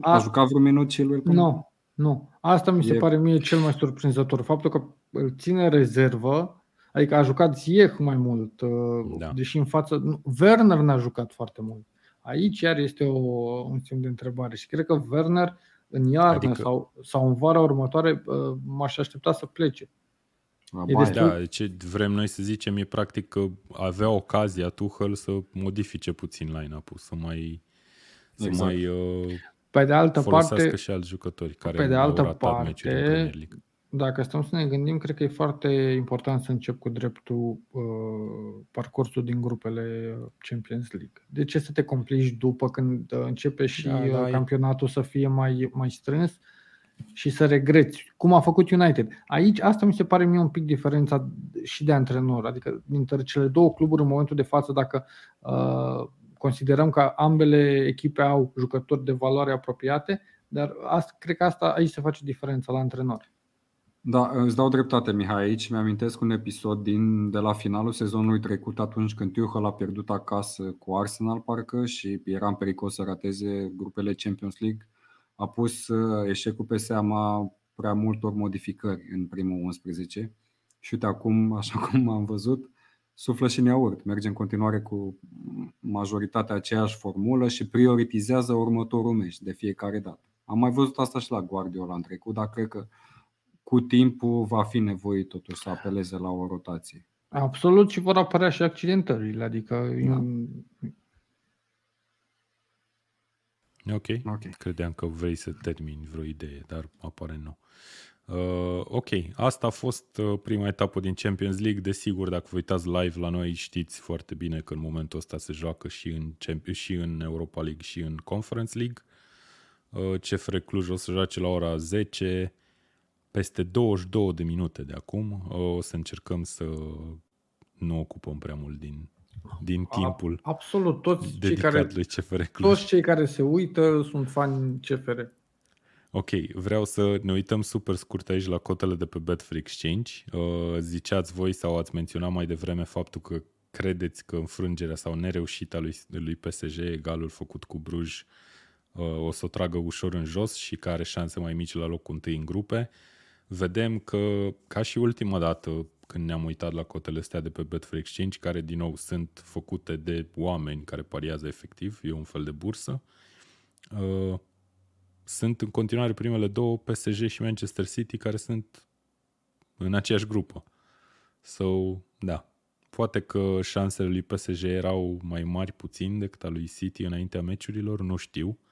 a, A- jucat vreun minut Chilwell până Nu, nu. Asta mi se E- pare mie cel mai surprinzător. Faptul că îl ține rezervă, adică a jucat Ziyech mai mult, uh, Da. deși în față... Nu, Werner n-a jucat foarte mult. Aici iar este o, un semn de întrebare și cred că Werner în iarnă Adică- sau, sau în vara următoare uh, m-aș aștepta să plece. la E Bayern. destul- Da, ce vrem noi să zicem e practic că avea ocazia Tuchel să modifice puțin line-up-ul, să mai, să Exact. mai uh, Pe de altă folosească parte, și alți jucători care pe de au altă ratat meciuri în parte, Premier League. Dacă stăm să ne gândim, cred că e foarte important să încep cu dreptul uh, parcursul din grupele Champions League. De ce să te complici după când uh, începe și Da, da, da, da, e- campionatul să fie mai, mai strâns și să regreți, cum a făcut United. Aici asta mi se pare mie un pic diferența și de antrenor, adică dintre cele două cluburi în momentul de față, dacă uh, considerăm că ambele echipe au jucători de valoare apropiate, dar asta, cred că asta aici se face diferența la antrenor. Da, îți dau dreptate, Mihai, aici mi-amintesc un episod din, de la finalul sezonului trecut, atunci când Tuchel a pierdut acasă cu Arsenal, parcă, și era în pericol să rateze grupele Champions League. A pus uh, eșecul pe seama prea multor modificări în primul 11 și uite acum, așa cum am văzut, suflă și în iaurt. Merge în continuare cu majoritatea aceeași formulă și prioritizează următorul meci de fiecare dată. Am mai văzut asta și la Guardiola în trecut, dar cred că cu timpul va fi nevoie totuși să apeleze la o rotație. Absolut și vor apărea și accidentările, adică Da. da. Ok. Ok. Credeam că vrei să termini vreo idee, dar apare nu. Uh, ok, asta a fost uh, prima etapă din Champions League. Desigur, dacă vă uitați live la noi, știți foarte bine că în momentul ăsta se joacă și în, Champions, și în Europa League și în Conference League. Uh, CFR Cluj o să joace la ora 10, peste 22 de minute de acum. Uh, o să încercăm să nu ocupăm prea mult din, din timpul Absolut, toți cei, dedicat care, lui CFR Cluj. toți cei care se uită sunt fani CFR. Ok, vreau să ne uităm super scurt aici la cotele de pe Betfair Exchange. Uh, ziceați voi sau ați menționat mai devreme faptul că credeți că înfrângerea sau nereușita lui, lui PSG, egalul făcut cu Bruj, uh, o să o tragă ușor în jos și că are șanse mai mici la locul întâi în grupe. Vedem că, ca și ultima dată când ne-am uitat la cotele astea de pe Betfair Exchange, care din nou sunt făcute de oameni care pariază efectiv, e un fel de bursă, uh, sunt în continuare primele două PSG și Manchester City care sunt în aceeași grupă. So, da. Poate că șansele lui PSG erau mai mari puțin decât a lui City înaintea meciurilor, nu știu, că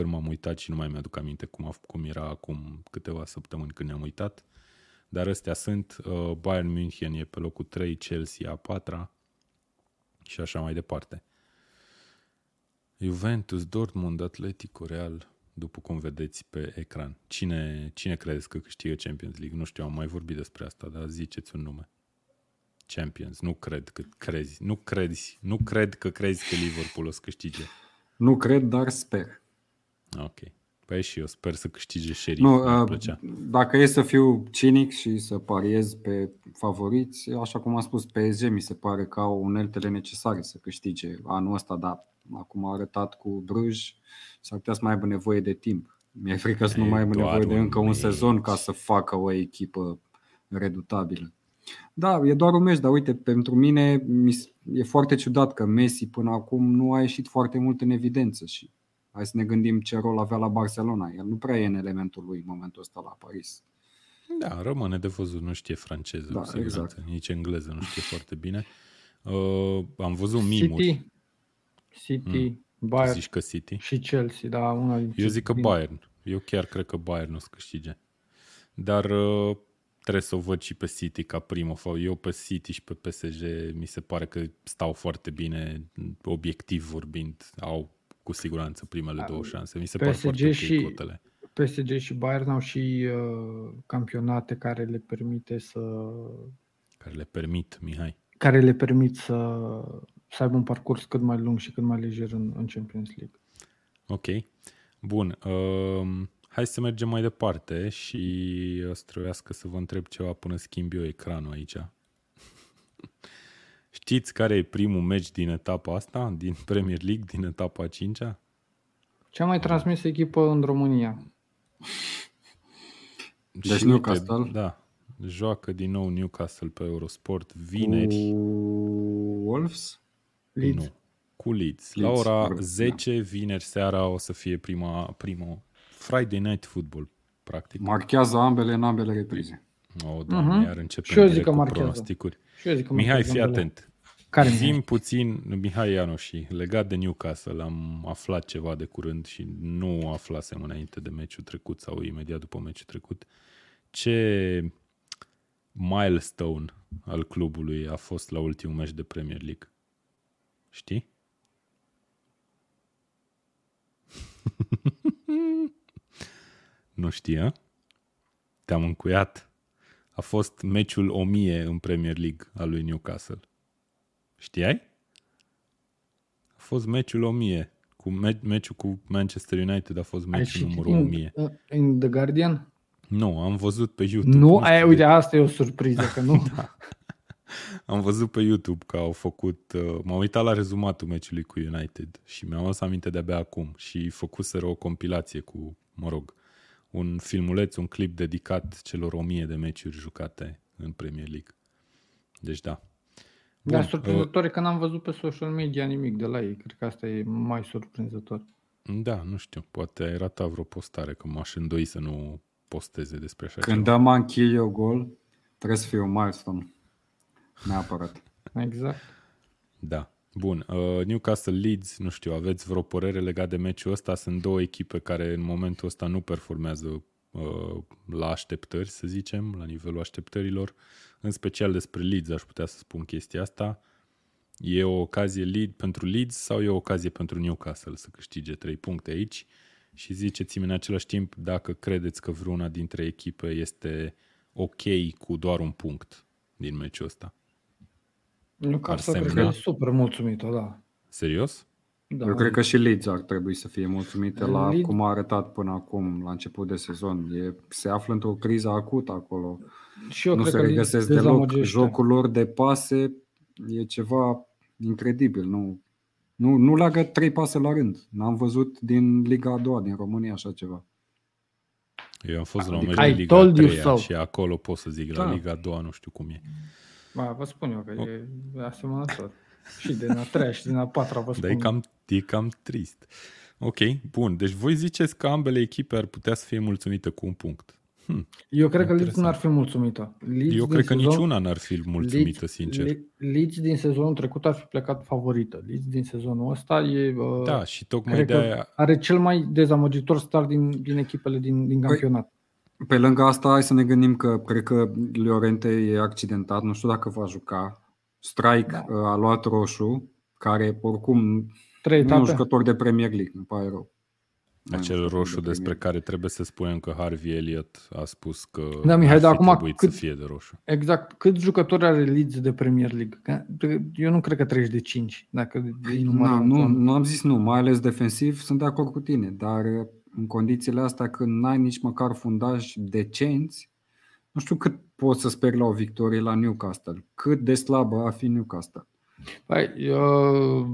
nu m-am uitat și nu mai mi-aduc aminte cum, a, cum era acum câteva săptămâni când ne-am uitat. Dar astea sunt, uh, Bayern München e pe locul 3, Chelsea a 4 și așa mai departe. Juventus, Dortmund, Atletico, Real, după cum vedeți pe ecran. Cine, cine credeți că câștigă Champions League? Nu știu, am mai vorbit despre asta, dar ziceți un nume. Champions, nu cred că crezi, nu crezi, nu cred că crezi că Liverpool o să câștige. Nu cred, dar sper. Ok. Păi și eu sper să câștige Sheriff, Nu, mi-ar uh, plăcea. dacă e să fiu cinic și să pariez pe favoriți, așa cum am spus, PSG mi se pare că au uneltele necesare să câștige anul ăsta, dar acum a arătat cu Bruj, s-ar putea să mai aibă nevoie de timp. Mi-e frică să nu E mai aibă doar nevoie de un încă un meci. sezon ca să facă o echipă redutabilă. Da, e doar un meci, dar uite, pentru mine mi s- e foarte ciudat că Messi până acum nu a ieșit foarte mult în evidență și hai să ne gândim ce rol avea la Barcelona. El nu prea e în elementul lui în momentul ăsta la Paris. Da, rămâne de văzut, nu știe franceză, Da, cu siguranță, exact. nici engleză nu știe foarte bine. Uh, am văzut mimuri. City, City, Bayern Zici că City? și Chelsea, da, una din Eu zic că din- Bayern. Eu chiar cred că Bayern o să câștige. Dar uh, trebuie să o văd și pe City ca primă. Eu pe City și pe PSG mi se pare că stau foarte bine, obiectiv vorbind, au cu siguranță primele două șanse. Mi se pare PSG foarte ok și- cotele. PSG și Bayern au și uh, campionate care le permite să care le permit, Mihai. care le permit să, să aibă un parcurs cât mai lung și cât mai lejer în, în Champions League. Ok. Bun. Um, Hai să mergem mai departe și o să trebuiască să vă întreb ceva până schimb eu ecranul aici. Știți care e primul meci din etapa asta, din Premier League, din etapa 5-a? Cea mai transmisă echipă în România. Deci și Newcastle? Uite, da. Joacă din nou Newcastle pe Eurosport vineri. Cu Wolves? Leeds. Nu. Cu Leeds. Leeds. La ora 10 da. vineri seara o să fie prima, prima Friday Night Football, practic. Marchează ambele în ambele reprize. O, oh, doamne, uh-huh. iar începem și eu zic că cu pronosticuri. Și eu zic că Mihai, fii atent. Care Zim puțin, Mihai Ianoși, legat de Newcastle, am aflat ceva de curând și nu aflasem înainte de meciul trecut sau imediat după meciul trecut. Ce milestone al clubului a fost la ultimul meci de Premier League? Știi? nu știa? Te-am încuiat. A fost meciul 1000 în Premier League al lui Newcastle. Știai? A fost meciul 1000. Cu me- meciul cu Manchester United a fost meciul numărul 1000. În, în The Guardian? Nu, am văzut pe YouTube. Nu, aia, uite, asta e o surpriză, că nu. da. Am văzut pe YouTube că au făcut, uh, m-am uitat la rezumatul meciului cu United și mi-am adus aminte de-abia acum și făcuseră o compilație cu, mă rog, un filmuleț, un clip dedicat celor o mie de meciuri jucate în Premier League. Deci da. Bun, da, surprinzător uh, că n-am văzut pe social media nimic de la ei. Cred că asta e mai surprinzător. Da, nu știu. Poate ai ratat vreo postare, că m-aș îndoi să nu posteze despre așa Când dăm Anchilio gol, trebuie să fie un milestone. Neapărat. exact. Da. Bun, uh, Newcastle Leeds, nu știu, aveți vreo părere legat de meciul ăsta? Sunt două echipe care în momentul ăsta nu performează uh, la așteptări, să zicem, la nivelul așteptărilor. În special despre Leeds aș putea să spun chestia asta. E o ocazie lead pentru Leeds sau e o ocazie pentru Newcastle să câștige trei puncte aici? Și ziceți-mi în același timp dacă credeți că vreuna dintre echipe este ok cu doar un punct din meciul ăsta. Newcastle cred că e super mulțumită, da. Serios? Da. Eu cred că și Leeds ar trebui să fie mulțumită la Leeds... cum a arătat până acum, la început de sezon. E, se află într-o criză acută acolo. Și eu nu cred se regăsesc deloc. Jocul lor de pase e ceva incredibil. Nu, nu, nu leagă trei pase la rând. N-am văzut din Liga a doua, din România, așa ceva. Eu am fost adică la un meci de Liga a treia și acolo pot să zic, la da. Liga a doua nu știu cum e. Ba, vă spun eu că oh. e asemănător. Și din a treia și din a patra vă spun. Dar e cam, e cam trist. Ok, bun. Deci voi ziceți că ambele echipe ar putea să fie mulțumite cu un punct. Hm, Eu cred că Leeds n-ar fi mulțumită. Leeds Eu cred că sezon, niciuna n-ar fi mulțumită, Leeds, sincer. Leeds din sezonul trecut ar fi plecat favorită. Leeds din sezonul ăsta e... Uh, da, și tocmai de aia... Are cel mai dezamăgitor start din, din echipele din, din păi, campionat. Pe lângă asta, hai să ne gândim că cred că Llorente e accidentat, nu știu dacă va juca. Strike da. Uh, a luat roșu, care oricum Trei nu e un jucător de Premier League, îmi pare rău. Acel roșu de despre care trebuie să spunem că Harvey Elliott a spus că da, Mihai, dar acum cât, să fie de roșu. Exact. Cât jucători are Leeds de Premier League? Eu nu cred că treci de 5. Dacă da, nu, nu am zis nu, mai ales defensiv, sunt de acord cu tine, dar în condițiile astea când n-ai nici măcar fundaj decenți, nu știu cât poți să speri la o victorie la Newcastle. Cât de slabă a fi Newcastle. Păi, uh,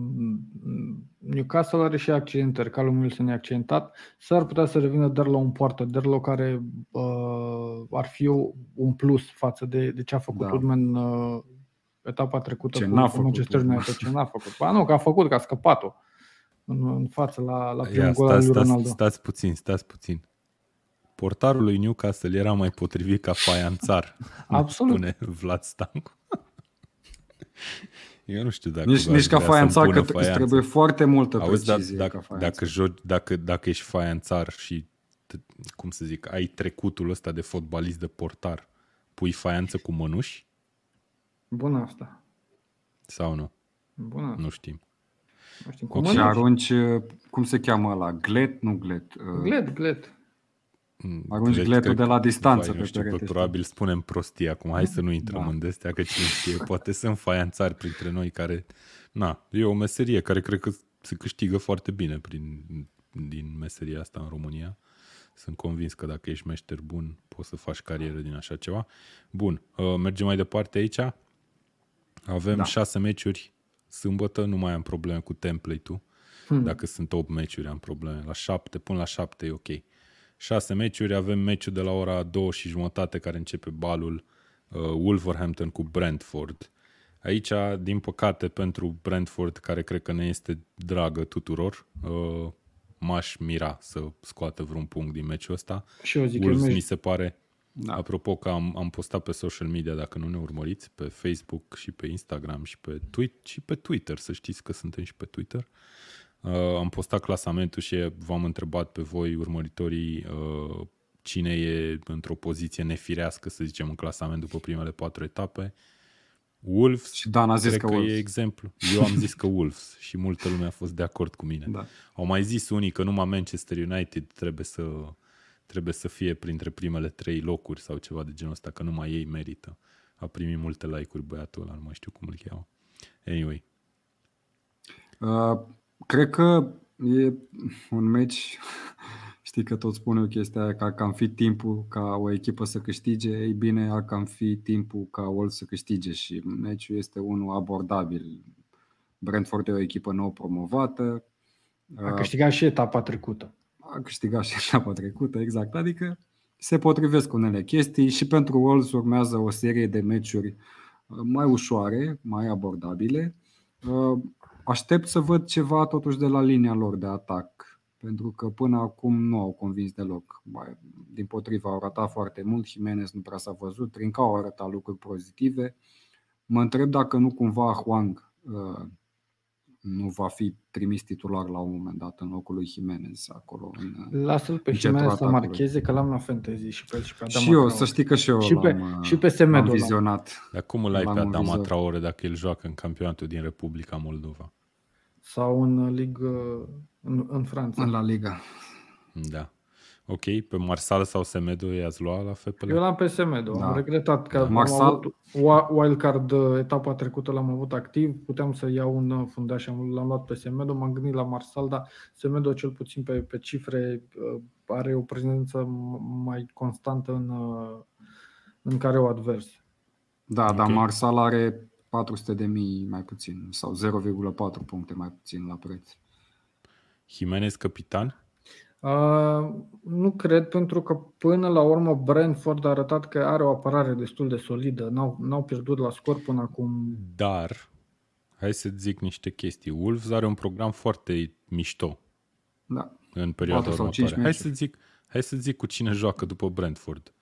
Newcastle are și accidentări, Callum Wilson e accidentat, s-ar putea să revină doar la un poartă, Derlo care uh, ar fi un plus față de, de ce a făcut da. Udman uh, etapa trecută ce cu, n-a cu Manchester United, ce n-a făcut. Ba nu, că a făcut, că a scăpat-o în, în față la, la primul gol al lui Ronaldo. Stați puțin, stați puțin. Portarul lui Newcastle era mai potrivit ca faianțar. Absolut. Spune Vlad Stancu. Eu nu știu dacă nici, nici ca faianțar, că faianță. trebuie foarte multă Auzi, precizie da, dacă, dacă, joci, dacă, dacă ești faianțar și, cum să zic, ai trecutul ăsta de fotbalist de portar, pui faianță cu mănuși? Bună asta. Sau nu? Bună. Nu știm. Nu știm cum și arunci, cum se cheamă ăla? Glet? Nu glet. Uh, glet, glet. Mm, arunci glet, gletul de la distanță vai, pe știu, perete. Probabil spunem prostie acum. Hai să nu intrăm da. în destea, că cine știe, poate sunt faianțari printre noi care... Na, e o meserie care cred că se câștigă foarte bine prin, din meseria asta în România. Sunt convins că dacă ești meșter bun, poți să faci carieră din așa ceva. Bun, uh, mergem mai departe aici. Avem da. șase meciuri sâmbătă, nu mai am probleme cu template-ul. Hmm. Dacă sunt 8 meciuri, am probleme. La 7, până la 7 e ok. 6 meciuri, avem meciul de la ora 2 și jumătate care începe balul uh, Wolverhampton cu Brentford. Aici, din păcate, pentru Brentford, care cred că ne este dragă tuturor, uh, m-aș mira să scoată vreun punct din meciul ăsta. Și eu zic Wolves că mi se pare, da. apropo că am, am postat pe social media, dacă nu ne urmăriți, pe Facebook și pe Instagram și pe, tweet, și pe Twitter, să știți că suntem și pe Twitter. Uh, am postat clasamentul și v-am întrebat pe voi, urmăritorii, uh, cine e într-o poziție nefirească, să zicem, în clasament după primele patru etape. Wolves, și Dan a zis cred că, că Wolves. e exemplu. Eu am zis că Wolves și multă lume a fost de acord cu mine. Da. Au mai zis unii că numai Manchester United trebuie să, trebuie să fie printre primele trei locuri sau ceva de genul ăsta, că numai ei merită. A primit multe like-uri băiatul ăla, nu mai știu cum îl cheamă. Anyway, Uh, cred că e un meci, știi că tot spun eu chestia aia, că ar cam fi timpul ca o echipă să câștige, ei bine, ar cam fi timpul ca Wolves să câștige și meciul este unul abordabil. Brentford e o echipă nou promovată, A câștigat și etapa trecută. A câștigat și etapa trecută, exact. Adică se potrivesc unele chestii și pentru Wolves urmează o serie de meciuri uh, mai ușoare, mai abordabile. Uh, Aștept să văd ceva totuși de la linia lor de atac, pentru că până acum nu au convins deloc. Mai- Din potriva au ratat foarte mult, Jimenez nu prea s-a văzut, Trincao au arătat lucruri pozitive. Mă întreb dacă nu cumva Huang uh, nu va fi trimis titular la un moment dat în locul lui Jimenez acolo. În, Lasă-l pe În Jimenez centrul să atatului. marcheze, că l-am la fantasy și pe el și pe Adam și eu, Traore. să știi că și eu Și pe- l-am, uh, și pe Semedo l-am l-am. vizionat. dar cum îl ai L-am pe în Adama vizor. Traore dacă el joacă în campionatul din Republica Moldova? Sau în ligă în, în Franța. În La Liga. Da. Ok, pe Marsal sau Semedo i-ați luat la FPL? Eu l-am pe Semedo, Da. am regretat că am Marsal- avut wi- wildcard uh, etapa trecută l-am avut activ, puteam să iau un uh, fundaș și am- l-am luat pe Semedo, m-am gândit la Marsal, dar Semedo cel puțin pe, pe cifre uh, are o prezență m- mai constantă în, uh, în care o advers. Da, Ok. dar Marsal are 400 de mii mai puțin sau 0,4 puncte mai puțin la preț. Jimenez capitan? Uh, nu cred, pentru că până la urmă Brentford a arătat că are o apărare destul de solidă. N-au, n-au pierdut la scor până acum. Dar, hai să zic niște chestii. Wolves are un program foarte mișto Da. în perioada Patru sau cinci următoare. Hai meciuri. să, zic, hai să zic cu cine joacă după Brentford.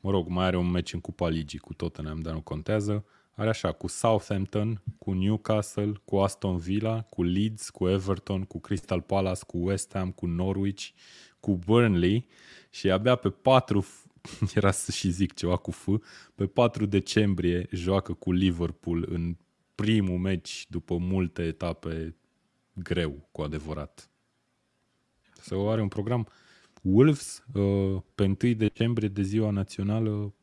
Mă rog, mai are un meci în Cupa Ligii cu Tottenham, dar nu contează. Are așa, cu Southampton, cu Newcastle, cu Aston Villa, cu Leeds, cu Everton, cu Crystal Palace, cu West Ham, cu Norwich, cu Burnley și abia pe 4, era să și zic ceva cu F, pe 4 decembrie joacă cu Liverpool în primul meci după multe etape greu, cu adevărat. Sau are un program Wolves uh, pe 1 decembrie de ziua națională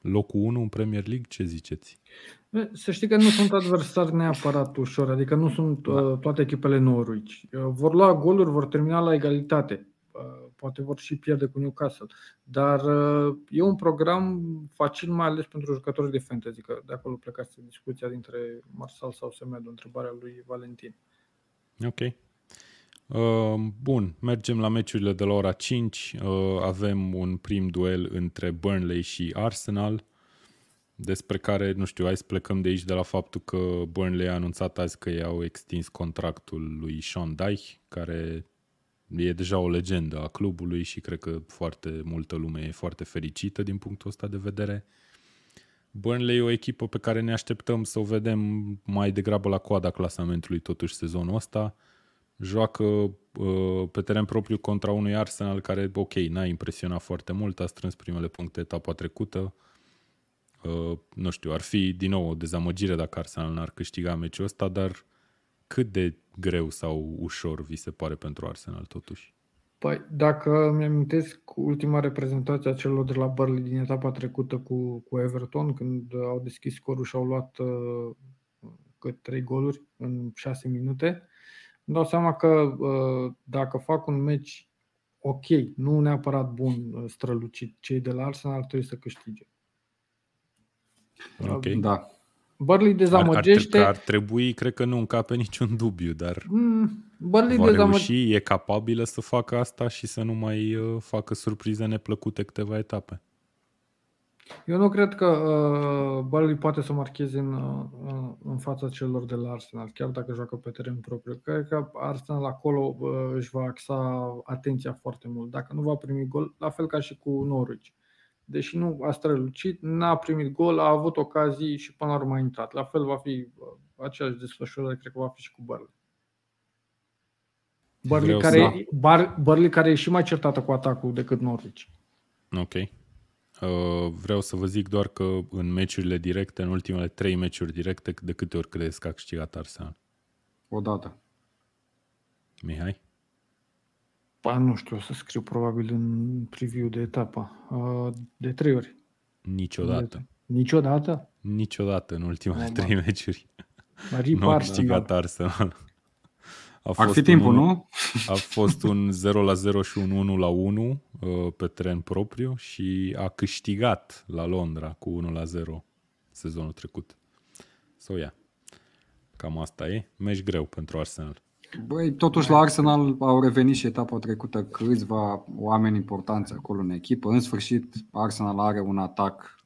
locul 1 în Premier League, ce ziceți? Bă, Să știi că nu sunt adversari neapărat ușor, adică nu sunt uh, toate echipele Norwich. Uh, vor lua goluri, vor termina la egalitate. Uh, poate vor și pierde cu Newcastle. Dar uh, e un program facil, mai ales pentru jucători de fantasy, că de acolo plecați discuția dintre Marsal sau Semedo, întrebarea lui Valentin. Ok. Uh, bun, mergem la meciurile de la ora 5. Uh, avem un prim duel între Burnley și Arsenal, despre care, nu știu, hai să plecăm de aici de la faptul că Burnley a anunțat azi că i-au extins contractul lui Sean Dyche, care e deja o legendă a clubului și cred că foarte multă lume e foarte fericită din punctul ăsta de vedere. Burnley e o echipă pe care ne așteptăm să o vedem mai degrabă la coada clasamentului totuși sezonul ăsta. Joacă uh, pe teren propriu contra unui Arsenal care, ok, n-a impresionat foarte mult, a strâns primele puncte etapa trecută. Uh, nu știu, ar fi din nou o dezamăgire dacă Arsenal n-ar câștiga meciul ăsta, dar cât de greu sau ușor vi se pare pentru Arsenal totuși? Păi, dacă mi-amintesc ultima reprezentație a celor de la Burnley din etapa trecută cu, cu Everton, când au deschis scorul și au luat uh, cât trei goluri în șase minute, îmi dau seama că uh, dacă fac un meci ok, nu neapărat bun, strălucit. Cei de la Arsenal trebuie să câștige. Ok. Da. Burnley Ar, ar, dezamăgește. ar trebui, cred că nu încape niciun dubiu, dar Mm, Burnley va dezamăgește. reuși, e capabilă să facă asta și să nu mai uh, facă surprize neplăcute câteva etape. Eu nu cred că uh, Burnley poate să marcheze în, uh, în fața celor de la Arsenal, chiar dacă joacă pe teren propriu. Cred că Arsenal acolo uh, își va axa atenția foarte mult. Dacă nu va primi gol, la fel ca și cu Norwich. Deși nu a strălucit, n-a primit gol, a avut ocazii și până la urmă a intrat. La fel va fi uh, aceeași desfășurare, cred că va fi și cu Burnley. Burnley Vreau care, să- e, Bar- Burnley care e și mai certată cu atacul decât Norwich. Ok. Uh, vreau să vă zic doar că în meciurile directe, în ultimele trei meciuri directe, de câte ori credeți că a câștigat Arsenal? Odată. Mihai? Ba, nu știu, o să scriu probabil în preview de etapă. Uh, De trei ori. Niciodată. Niciodată? Niciodată în ultimele Normal. trei meciuri. Rip Nu a Arsenal. câștigat Arsenal. A Ar fi un timpul, unu- nu? A fost un 0 la 0 și un 1 la 1 uh, pe teren propriu și a câștigat la Londra cu 1 la 0 sezonul trecut. So, yeah. Cam asta e. Meci greu pentru Arsenal. Băi, totuși la Arsenal au revenit și etapa trecută câțiva oameni importanți acolo în echipă. În sfârșit, Arsenal are un atac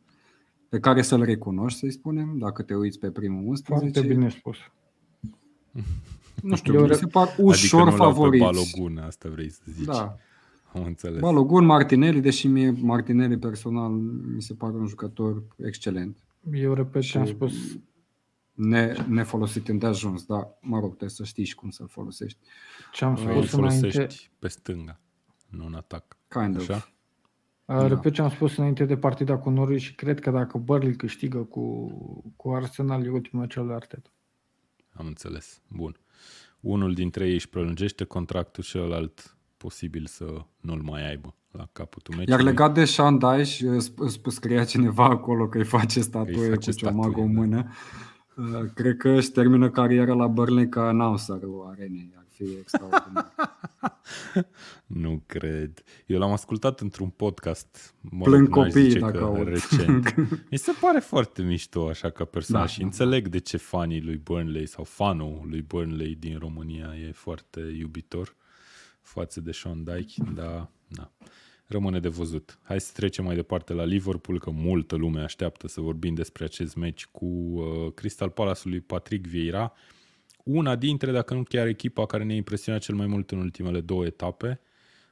pe care să-l recunoști, să-i spunem, dacă te uiți pe primul 11. Foarte bine spus. Nu știu, Eu mi re- se par ușor adică nu l-au pe favoriți. Balogun, asta vrei să zici. Da. Am înțeles. Balogun, Martinelli, deși mie Martinelli personal mi se pare un jucător excelent. Eu repet ce am Și- spus. Ne, nefolosit îndeajuns, dar mă rog, trebuie să știi și cum să-l folosești. Ce am Îl spus înainte. folosești pe stânga, nu în atac. Kind of. Așa? Uh, Repet ce am spus înainte de partida cu Norwich și cred că dacă Burnley câștigă cu, cu Arsenal, e ultimul cel de Arteta. Am înțeles. Bun. Unul dintre ei își prelungește contractul, celălalt posibil să nu-l mai aibă la capătul meciului. Iar legat de Sean Dyche, sp- sp- scria cineva acolo că îi face statuie face cu ciomagul statuie, în da. mână. Uh, Cred că își termină cariera la Burnley ca announcerul arenei. Ar fi extraordinar. Nu cred. Eu l-am ascultat într-un podcast. Mă Plâng rog, n-aș copiii zice dacă că aud. recent. Mi se pare foarte mișto așa ca personaj Da, și da, înțeleg de ce fanii lui Burnley sau fanul lui Burnley din România e foarte iubitor față de Sean Dyche, dar na. Rămâne de văzut. Hai să trecem mai departe la Liverpool, că multă lume așteaptă să vorbim despre acest meci cu uh, Crystal Palace lui Patrick Vieira. Una dintre, dacă nu chiar echipa care ne-a impresionat cel mai mult în ultimele două etape,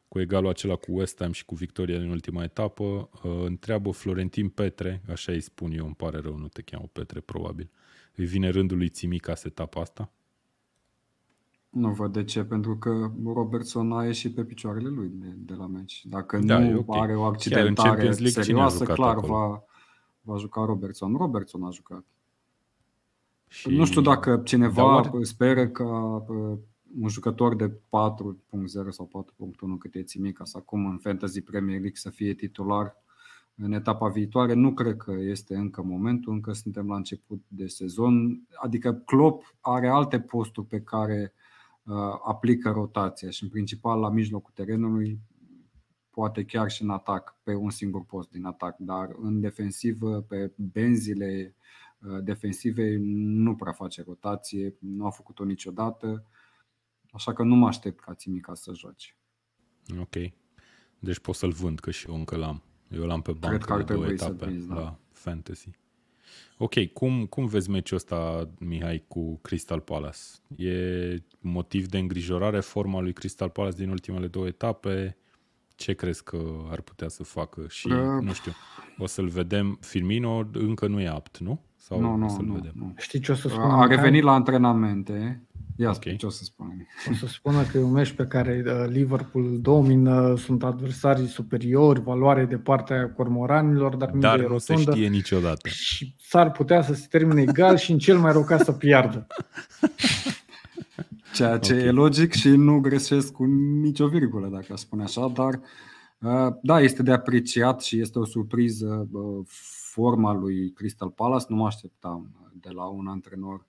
cu egalul acela cu West Ham și cu victoria din ultima etapă, uh, întreabă Florentin Petre, așa îi spun eu, îmi pare rău, nu te cheamă Petre, probabil. Îi vine rândul lui Țimica să etapa asta? nu văd de ce, pentru că Robertson a ieșit pe picioarele lui de, de la meci. Dacă Da, nu e ok. are o Chiar în accidentare Champions League cine a serioasă, jucat clar acolo? va, va juca Robertson. Robertson a jucat. Și... Nu știu dacă Dar cineva oare- speră ca uh, un jucător de 4.0 sau 4.1 cât e Țimica să acum în Fantasy Premier League să fie titular în etapa viitoare. Nu cred că este încă momentul, încă suntem la început de sezon. Adică Klopp are alte posturi pe care uh, aplică rotația și în principal la mijlocul terenului poate chiar și în atac, pe un singur post din atac, dar în defensivă, pe benzile uh, defensive, nu prea face rotație, nu a făcut-o niciodată, așa că nu mă aștept ca Țimica să joace. Ok. Deci pot să-l vând, că și eu încă l-am. Eu l-am pe bancă că ar de două trebui să-l etape vinzi, da. la Fantasy. Ok, cum, cum vezi meciul ăsta, Mihai, cu Crystal Palace? E motiv de îngrijorare forma lui Crystal Palace din ultimele două etape? Ce crezi că ar putea să facă? Și, Uh, nu știu, o să-l vedem. Firmino încă nu e apt, nu? Sau Nu, o nu, să-l nu, vedem? nu. Știi ce o să spună? A Mihai? revenit la antrenamente. Ia Ok. okay. ce o să spun. O să spună că e un meci pe care uh, Liverpool domină, sunt adversarii superiori, valoare de partea cormoranilor, dar mingea Dar e nu se rotundă știe niciodată. și s-ar putea să se termine egal și în cel mai rău caz să piardă. Ceea ce Ok. okay. e logic și nu greșesc cu nicio virgulă, dacă aș spune așa, dar uh, da, este de apreciat și este o surpriză uh, forma lui Crystal Palace. Nu mă așteptam uh, de la un antrenor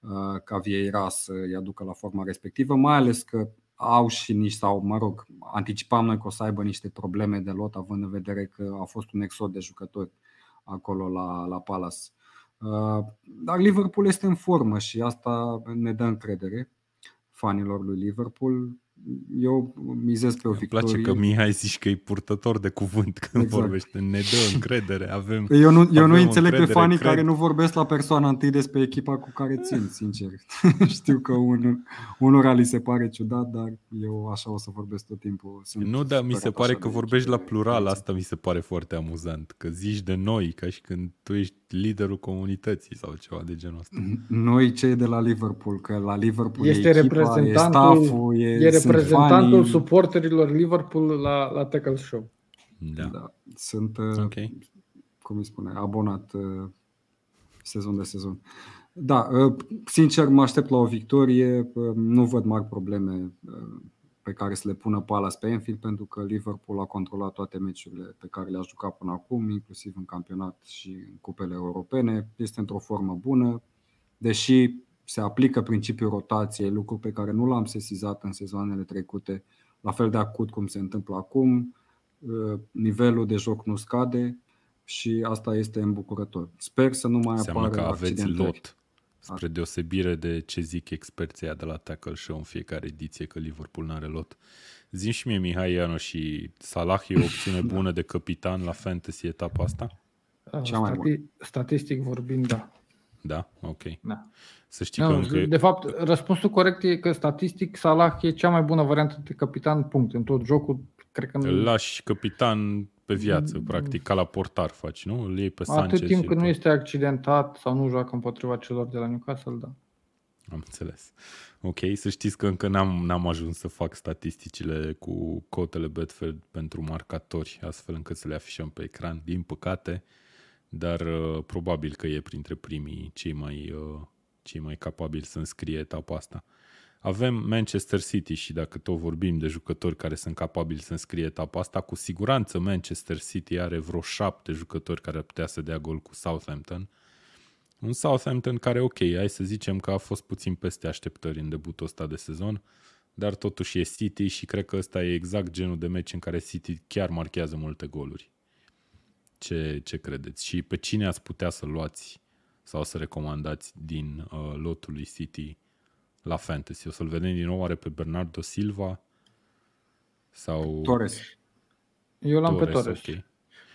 uh, ca Vieira să-i aducă la forma respectivă, mai ales că au și niște, sau mă rog, anticipam noi că o să aibă niște probleme de lot, având în vedere că a fost un exod de jucători acolo la, la Palace. Uh, dar Liverpool este în formă și asta ne dă încredere fanilor lui Liverpool eu mizez pe o victorie. Îmi place că Mihai zici că e purtător de cuvânt când exact. vorbește. Ne dă încredere. Avem, eu nu, eu nu înțeleg pe fanii cred. care nu vorbesc la persoana întâi despre echipa cu care țin, sincer. Știu că un, unora li se pare ciudat, dar eu așa o să vorbesc tot timpul. Sunt nu, dar mi se pare că vorbești la plural. Asta mi se pare foarte amuzant. Că zici de noi, ca și când tu ești liderul comunității sau ceva de genul ăsta. Noi cei de la Liverpool, că la Liverpool este e echipa, e staff-ul, e, e reprezentantul fanii. suporterilor Liverpool la, la Tackle Show. Da. da. Sunt, uh, okay. cum îi spune, abonat uh, sezon de sezon. Da, uh, sincer mă aștept la o victorie, nu văd mari probleme pe care să le pună Palace pe Enfield pentru că Liverpool a controlat toate meciurile pe care le-a jucat până acum, inclusiv în campionat și în cupele europene. Este într-o formă bună, deși se aplică principiul rotației, lucru pe care nu l-am sesizat în sezoanele trecute, la fel de acut cum se întâmplă acum. Uh, nivelul de joc nu scade și asta este îmbucurător. Sper să nu mai Înseamnă apară că aveți lot Spre deosebire de ce zic experții de la Tackle Show în fiecare ediție că Liverpool n-are lot. Zim și mie, Mihai Iano, și Salah e o opțiune da. bună de capitan la fantasy etapa asta? Cea mai Stati- statistic vorbind, da. Da? Ok. Da. Să știi no, că încă... De fapt, răspunsul corect e că statistic Salah e cea mai bună variantă de capitan, punct. În tot jocul, cred că... Îl lași capitan pe viață, mm. practic, ca la portar faci, nu? Îl iei pe Sanchez. Atât timp cât nu este accidentat sau nu joacă împotriva celor de la Newcastle, da. Am înțeles. Ok, să știți că încă n-am, n-am ajuns să fac statisticile cu cotele Betfair pentru marcatori, astfel încât să le afișăm pe ecran, din păcate, dar uh, probabil că e printre primii cei mai, uh, cei mai capabili să înscrie etapa asta. Avem Manchester City și dacă tot vorbim de jucători care sunt capabili să înscrie etapa asta, cu siguranță Manchester City are vreo șapte jucători care ar putea să dea gol cu Southampton. Un Southampton care, ok, hai să zicem că a fost puțin peste așteptări în debutul ăsta de sezon, dar totuși e City și cred că ăsta e exact genul de meci în care City chiar marchează multe goluri. Ce, ce credeți? Și pe cine ați putea să luați sau să recomandați din uh, lotul lui City la fantasy. O să-l vedem din nou oare pe Bernardo Silva sau... Torres. Eu l-am Torres, pe Torres. Okay.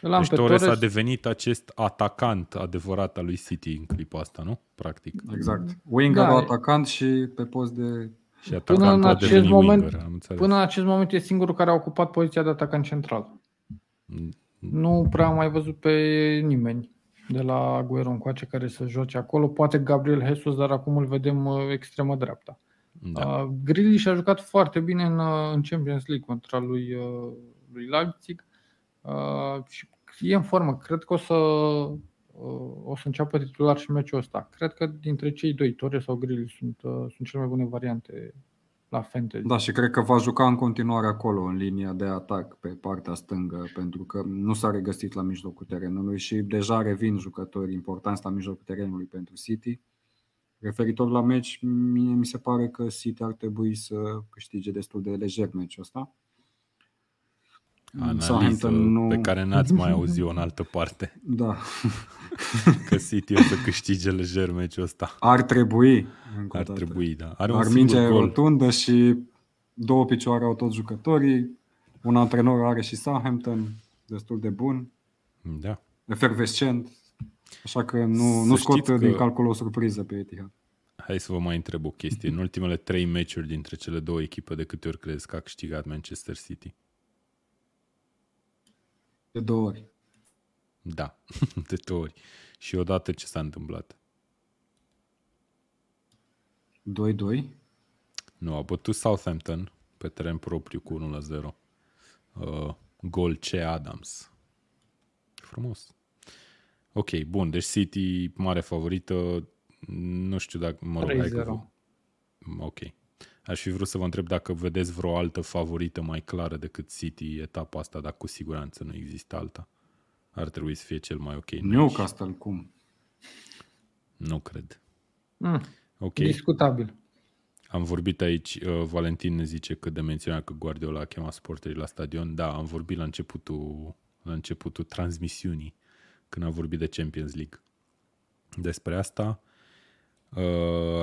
L-am deci pe Torres, Torres a devenit acest atacant adevărat al lui City în clipul asta, nu? Practic. Exact. Winger da. atacant și pe post de... Și până în, acest moment, winger, am până în acest moment e singurul care a ocupat poziția de atacant central. Mm. Nu prea am mai văzut pe nimeni de la Aguero încoace care să joace acolo. Poate Gabriel Jesus, dar acum îl vedem uh, extremă dreapta. Da. Uh, Grealish a jucat foarte bine în, uh, în Champions League contra lui, uh, lui Leipzig uh, și e în formă. Cred că o să, uh, o să înceapă titular și meciul ăsta. Cred că dintre cei doi, Torres sau Grealish, sunt, uh, sunt cele mai bune variante la fantasy. Da, și cred că va juca în continuare acolo, în linia de atac, pe partea stângă, pentru că nu s-a regăsit la mijlocul terenului și deja revin jucători importanți la mijlocul terenului pentru City. Referitor la meci, mie mi se pare că City ar trebui să câștige destul de lejer meciul ăsta. Analiză nu... pe care n-ați mai auzit-o în altă parte. Da. Că City o să câștige lejer meciul ăsta. Ar trebui. Ar trebui, da. Are Ar mingea rotundă și două picioare au toți jucătorii. Un antrenor are și Southampton, destul de bun. Da. Efervescent. Așa că nu, nu scot că... din calcul o surpriză pe Etihad. Hai să vă mai întreb o chestie. În ultimele trei meciuri dintre cele două echipe, de câte ori crezi că a câștigat Manchester City? De două ori. Da, de două ori. Și odată ce s-a întâmplat? 2-2? Nu, a bătut Southampton pe teren propriu cu 1-0. Uh, gol C. Adams. Frumos. Ok, bun, deci City mare favorită. Nu știu dacă... Mă rog, 3-0. Că... Ok. Aș fi vrut să vă întreb dacă vedeți vreo altă favorită mai clară decât City etapa asta, dar cu siguranță nu există alta. Ar trebui să fie cel mai ok. Newcastle, cum? Nu cred. Mm, ok. Discutabil. Am vorbit aici, uh, Valentin ne zice că de menționat că Guardiola a chemat sporterii la stadion. Da, am vorbit la începutul, la începutul transmisiunii, când am vorbit de Champions League. Despre asta, uh,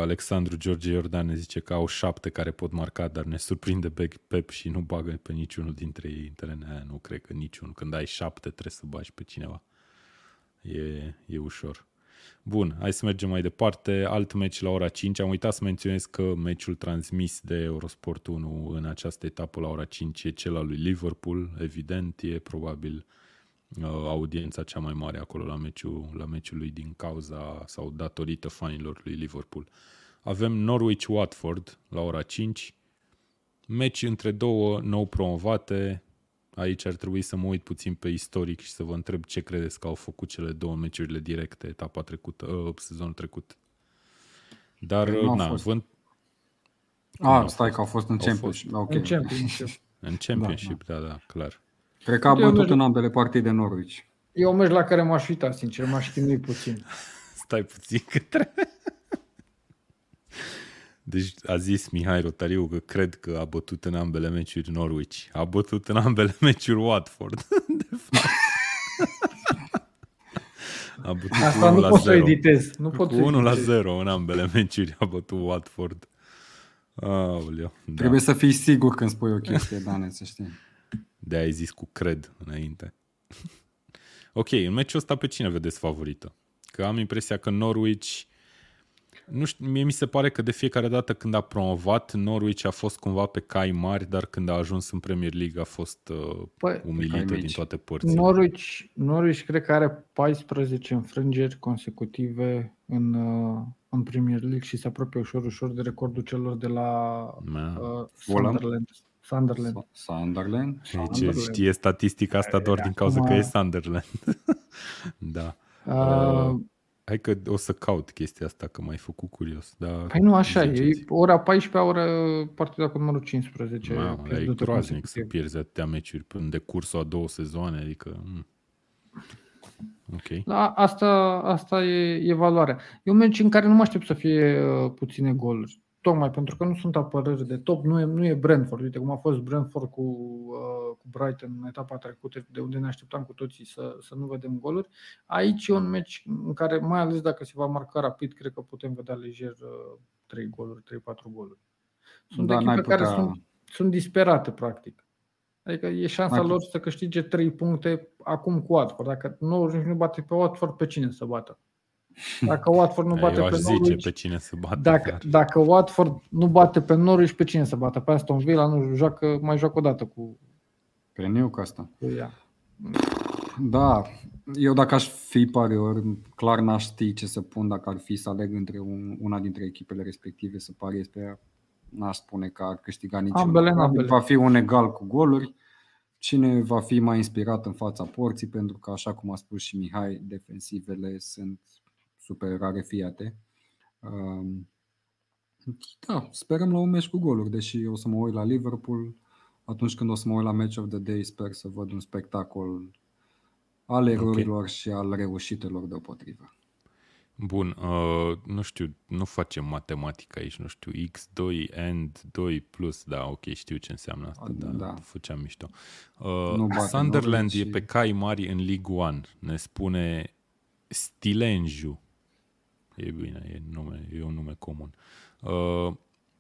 Alexandru George Iordan ne zice că au șapte care pot marca, dar ne surprinde Pep și nu bagă pe niciunul dintre ei în teren. Aia nu cred că niciunul. Când ai șapte trebuie să bagi pe cineva. E, e ușor. Bun, hai să mergem mai departe. Alt meci la ora 5. Am uitat să menționez că meciul transmis de Eurosport 1 în această etapă la ora 5 e cel al lui Liverpool. Evident, e probabil uh, audiența cea mai mare acolo la meciul, la meciul lui din cauza sau datorită fanilor lui Liverpool. Avem Norwich-Watford la ora 5. Meci între două nou promovate, Aici ar trebui să mă uit puțin pe istoric și să vă întreb ce credeți că au făcut cele două meciurile directe etapa trecută, uh, sezonul trecut. Dar, nu na, fost. vând... A, stai că au fost în Championship. Fost. Okay. În Championship. în Championship, da, da, da, clar. Cred că a bătut în ambele partii de Norwich. Eu meci la care m-aș uita, sincer, m-aș chinui puțin. Stai puțin că trebuie. Deci a zis Mihai Rotariu că cred că a bătut în ambele meciuri Norwich. A bătut în ambele meciuri Watford. De fapt. A bătut Asta nu pot să editez. Nu pot cu 1 la 0 în ambele meciuri a bătut Watford. Aoleu, da. Trebuie să fii sigur când spui o chestie, Dane, să știi. De ai zis cu cred înainte. ok, în meciul ăsta pe cine vedeți favorită? Că am impresia că Norwich nu știu, mie mi se pare că de fiecare dată când a promovat, Norwich a fost cumva pe cai mari, dar când a ajuns în Premier League a fost uh, păi, umilită din toate părțile. Norwich, Norwich cred că are 14 înfrângeri consecutive în, uh, în Premier League și se apropie ușor, ușor de recordul celor de la uh, Sunderland. Sunderland. Sunderland. Sunderland. Știe statistica asta doar din cauza că e Sunderland. da. Uh, Hai că o să caut chestia asta, că m-ai făcut curios. Dar păi nu, așa e. Ora 14, ora partida cu numărul 15. Mamă, e groaznic să pierzi atâtea meciuri în decursul a două sezoane, adică... Mm. Ok. Da, asta, asta e, e valoarea. E un meci în care nu mă aștept să fie uh, puține goluri tocmai pentru că nu sunt apărări de top, nu e, nu e Brentford. Uite cum a fost Brentford cu, uh, cu Brighton în etapa trecută, de unde ne așteptam cu toții să, să nu vedem goluri. Aici e un meci în care, mai ales dacă se va marca rapid, cred că putem vedea lejer uh, 3 goluri, 3-4 goluri. Sunt da, echipe putea... care sunt, sunt disperate, practic. Adică e șansa lor să câștige 3 puncte acum cu Watford. Dacă nu, nu bate pe Watford, pe cine să bată? Dacă Watford nu bate Eu pe Norwich, zice pe cine să bate. Dacă, dacă Watford nu bate pe Norwich, pe cine să bată? Pe Aston Villa nu joacă, mai joacă o dată cu pe Newcastle. Cu ea. Da, eu dacă aș fi parior, clar n-aș ști ce să pun dacă ar fi să aleg între un, una dintre echipele respective să pariez pe ea. N-aș spune că ar câștiga niciuna. Ambele, ambele. Va fi un egal cu goluri. Cine va fi mai inspirat în fața porții, pentru că, așa cum a spus și Mihai, defensivele sunt super rarefiate. Da, sperăm la un meci cu goluri, deși o să mă uit la Liverpool. Atunci când o să mă uit la Match of the Day, sper să văd un spectacol al erorilor okay. și al reușitelor deopotrivă. Bun, uh, nu știu, nu facem matematică aici, nu știu, x2 and 2 plus, da, ok, știu ce înseamnă asta, da, da. făceam mișto. Uh, Sunderland e și... pe cai mari în League One, ne spune Stilenju, E bine, e, nume, e un nume comun. Uh,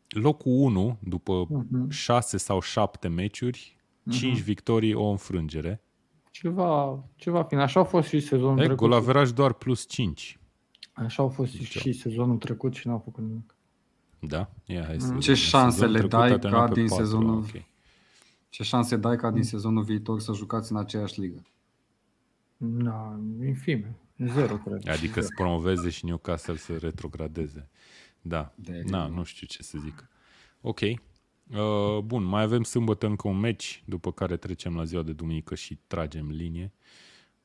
locul 1, după uh-huh. 6 sau 7 meciuri, 5 uh-huh. victorii, o înfrângere. Ceva, ceva fin. Așa a fost și sezonul e, trecut. Golaveraj doar plus 5. Așa au fost deci, și sezonul trecut și n-au făcut nimic. Da? Ia, hai să mm. Ce șanse le dai ca din 4, sezonul... Okay. Ce șanse dai ca din mm. sezonul viitor să jucați în aceeași ligă? Da, infime. Zero, cred. Adică să promoveze și Newcastle să retrogradeze. Da, da, nu știu ce să zic. Ok. Uh, bun, mai avem sâmbătă încă un meci, după care trecem la ziua de duminică și tragem linie.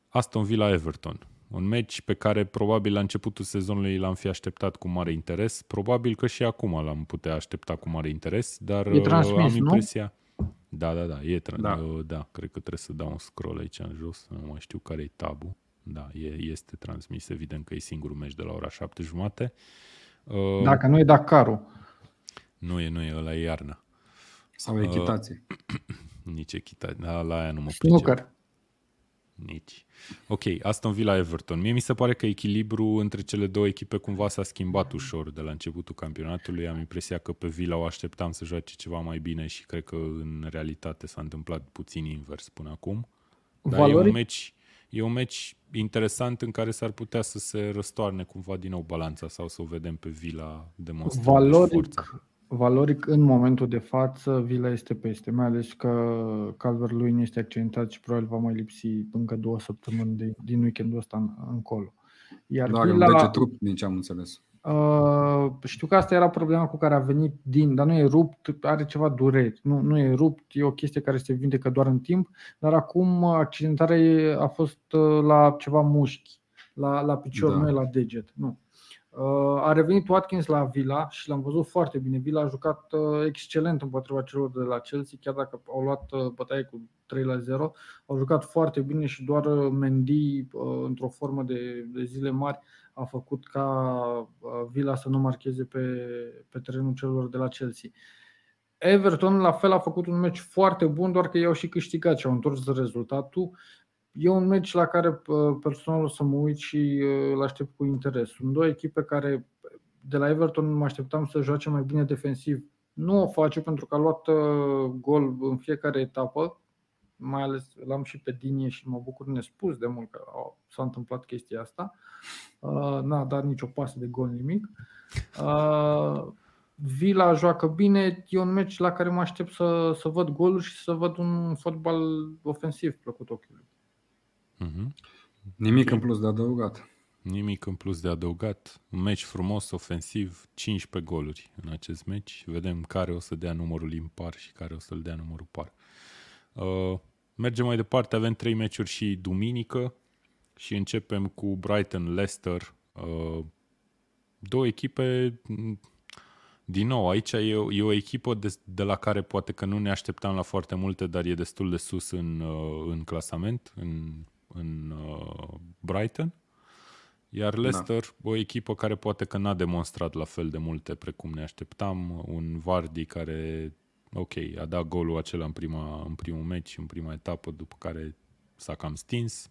Aston Villa Everton. Un meci pe care probabil la începutul sezonului l-am fi așteptat cu mare interes. Probabil că și acum l-am putea aștepta cu mare interes, dar e transmis, am impresia... Nu? Da, da, da, e tra- da. Uh, da, cred că trebuie să dau un scroll aici în jos, nu mai știu care e tabul da, e, este transmis, evident că e singurul meci de la ora șapte jumate. Uh, Dacă nu e Dakarul. Nu e, nu e, ăla e iarna. Sau echitație. Uh, nici echitație, da, la aia nu mă pricep. Nici. Ok, Aston Villa Everton. Mie mi se pare că echilibru între cele două echipe cumva s-a schimbat ușor de la începutul campionatului. Am impresia că pe Villa o așteptam să joace ceva mai bine și cred că în realitate s-a întâmplat puțin invers până acum. Dar Valoric... e un meci e un meci interesant în care s-ar putea să se răstoarne cumva din nou balanța sau să o vedem pe Vila demonstrând valoric, forță. Valoric, în momentul de față, Vila este peste, mai ales că calver lui este accidentat și probabil va mai lipsi încă două săptămâni de, din weekendul ăsta încolo. Iar da, Vila, un trup, din ce am înțeles. Uh, știu că asta era problema cu care a venit din, dar nu e rupt, are ceva dureri. Nu, nu e rupt, e o chestie care se vindecă doar în timp, dar acum accidentarea a fost uh, la ceva mușchi, la, la picior, da. nu e la deget. Nu. Uh, a revenit Watkins la Villa și l-am văzut foarte bine. Villa a jucat uh, excelent împotriva celor de la Chelsea, chiar dacă au luat uh, bătaie cu 3 la 0. Au jucat foarte bine și doar Mendy, într-o formă de, de zile mari, a făcut ca Villa să nu marcheze pe, pe terenul celor de la Chelsea. Everton la fel a făcut un meci foarte bun, doar că i-au și câștigat și au întors rezultatul. E un meci la care personal o să mă uit și îl aștept cu interes. Sunt două echipe care de la Everton mă așteptam să joace mai bine defensiv. Nu o face pentru că a luat gol în fiecare etapă, mai ales l-am și pe Dinie și mă bucur nespus de mult că s-a întâmplat chestia asta. N-a dat nicio pasă de gol, nimic. Vila joacă bine, e un meci la care mă aștept să, să văd goluri și să văd un fotbal ofensiv plăcut ochiului. Mm-hmm. Nimic okay. în plus de adăugat. Nimic în plus de adăugat. Un meci frumos, ofensiv, 15 goluri în acest meci. Vedem care o să dea numărul impar și care o să-l dea numărul par. Uh, mergem mai departe, avem trei meciuri și duminică și începem cu Brighton-Leicester. Uh, două echipe din nou, aici e o, e o echipă de, de la care poate că nu ne așteptam la foarte multe, dar e destul de sus în, uh, în clasament, în în uh, Brighton. Iar da. Leicester, da. o echipă care poate că n-a demonstrat la fel de multe precum ne așteptam. Un Vardy care, ok, a dat golul acela în, prima, în primul meci, în prima etapă, după care s-a cam stins.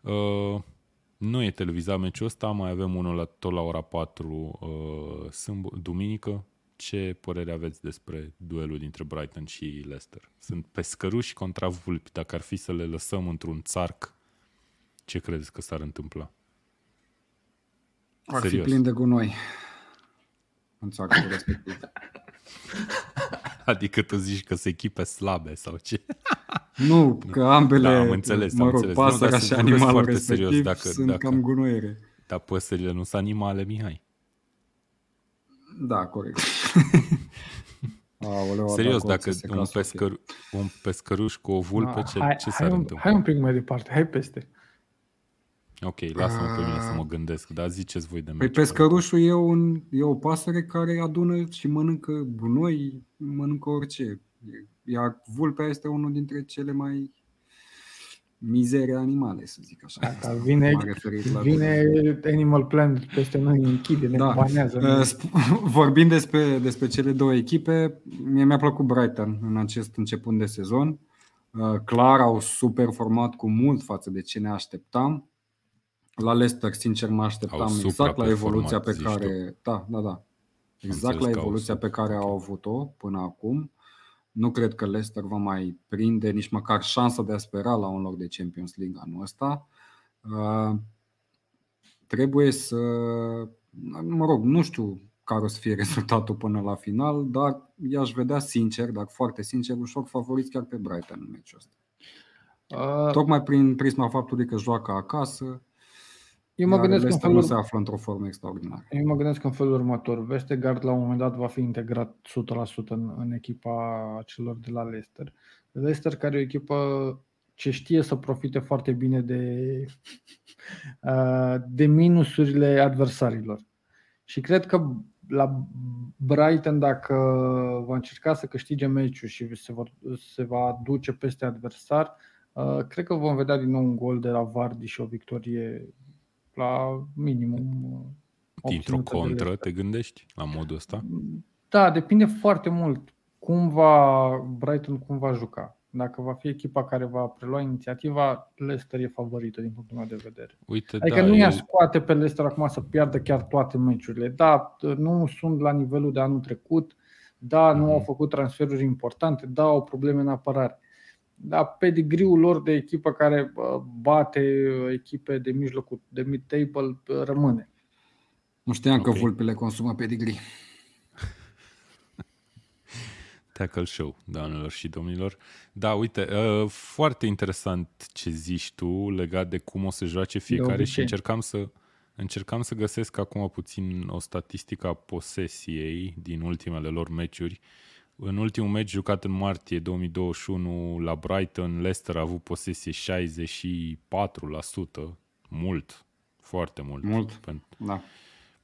Uh, nu e televizat meciul ăsta, mai avem unul la, tot la ora 4 uh, sâmb- duminică, ce părere aveți despre duelul dintre Brighton și Leicester? Sunt pescăruși contra vulpi. Dacă ar fi să le lăsăm într-un țarc, ce credeți că s-ar întâmpla? Ar Serios. fi plin de gunoi în țarcul respectiv. Adică tu zici că se echipe slabe sau ce? Nu, că ambele, da, am înțeles, mă rog, înțeles. pasărea și animalul respectiv serios, dacă, sunt dacă, cam gunoiere. Dar păsările nu sunt animale, Mihai. Da, corect. Aoleu, Serios, dacă un, pescăr, un pescăruș cu o vulpe, da, ce, hai, ce s-ar hai întâmpla? Hai un pic mai departe, hai peste. Ok, lasă-mă pe mine să mă gândesc, dar ziceți voi de Păi pescărușul e, un, e o pasăre care adună și mănâncă gunoi, mănâncă orice. Iar vulpea este unul dintre cele mai mizeria animale, să zic așa. Asta vine, vine Animal Planet peste noi, închide, ne da. banează. Uh, vorbind despre, despre cele două echipe, mie mi-a plăcut Brighton în acest început de sezon. Uh, clar au super format cu mult față de ce ne așteptam. La Leicester, sincer, mă așteptam exact la evoluția pe care... Da, da, da. Exact la evoluția pe care au avut-o până acum. Nu cred că Leicester va mai prinde nici măcar șansa de a spera la un loc de Champions League anul ăsta. Uh, trebuie să, mă rog, nu știu care o să fie rezultatul până la final, dar i-aș vedea sincer, dar foarte sincer, ușor favoriți chiar pe Brighton în meciul ăsta. Uh, Tocmai prin prisma faptului că joacă acasă, eu mă gândesc că felul... nu se află într-o formă extraordinară. Eu mă gândesc în felul următor. Vestergaard la un moment dat va fi integrat 100% în, în echipa celor de la Leicester. Leicester care e o echipă ce știe să profite foarte bine de, de minusurile adversarilor. Și cred că la Brighton, dacă va încerca să câștige meciul și se, vor, se va duce peste adversar, cred că vom vedea din nou un gol de la Vardy și o victorie la minimum. Dintr-o contră te gândești la modul ăsta? Da, depinde foarte mult cum va Brighton cum va juca. Dacă va fi echipa care va prelua inițiativa, Leicester e favorită din punctul meu de vedere. Uite, adică da, nu i-aș e- scoate pe Leicester acum să piardă chiar toate meciurile. Da, nu sunt la nivelul de anul trecut, da, nu Mhm. au făcut transferuri importante, da, au probleme în apărare. Da, pedigriul lor de echipă care bă, bate echipe de mijlocul, de mid-table, bă, rămâne. Nu știam că Ok. vulpile consumă pedigree. Tackle Show, doamnelor și domnilor. Da, uite, uh, foarte interesant ce zici tu legat de cum o să joace fiecare și obicei. încercam să încercam să găsesc acum puțin o statistică a posesiei din ultimele lor meciuri. În ultimul meci jucat în martie 2021 la Brighton, Leicester a avut posesie 64%, mult, foarte mult. Mult. Pen- Da.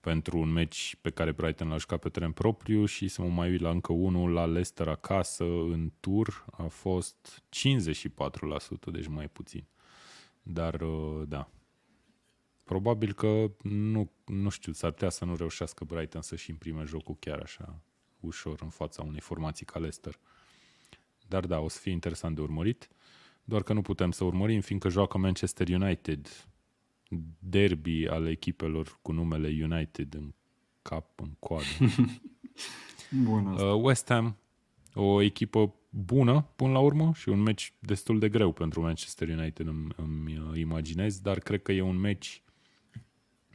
pentru un meci pe care Brighton l-a jucat pe teren propriu și să mă mai uit la încă unul la Leicester acasă în tur a fost 54%, deci mai puțin. Dar uh, da. Probabil că nu, nu știu, s-ar putea să nu reușească Brighton să-și imprime jocul chiar așa ușor în fața unei formații ca Leicester. Dar da, o să fie interesant de urmărit. Doar că nu putem să urmărim, fiindcă joacă Manchester United, derby ale echipelor cu numele United în cap, în coadă. Bun asta. Uh, West Ham, o echipă bună până la urmă și un meci destul de greu pentru Manchester United, îmi, îmi uh, imaginez, dar cred că e un meci,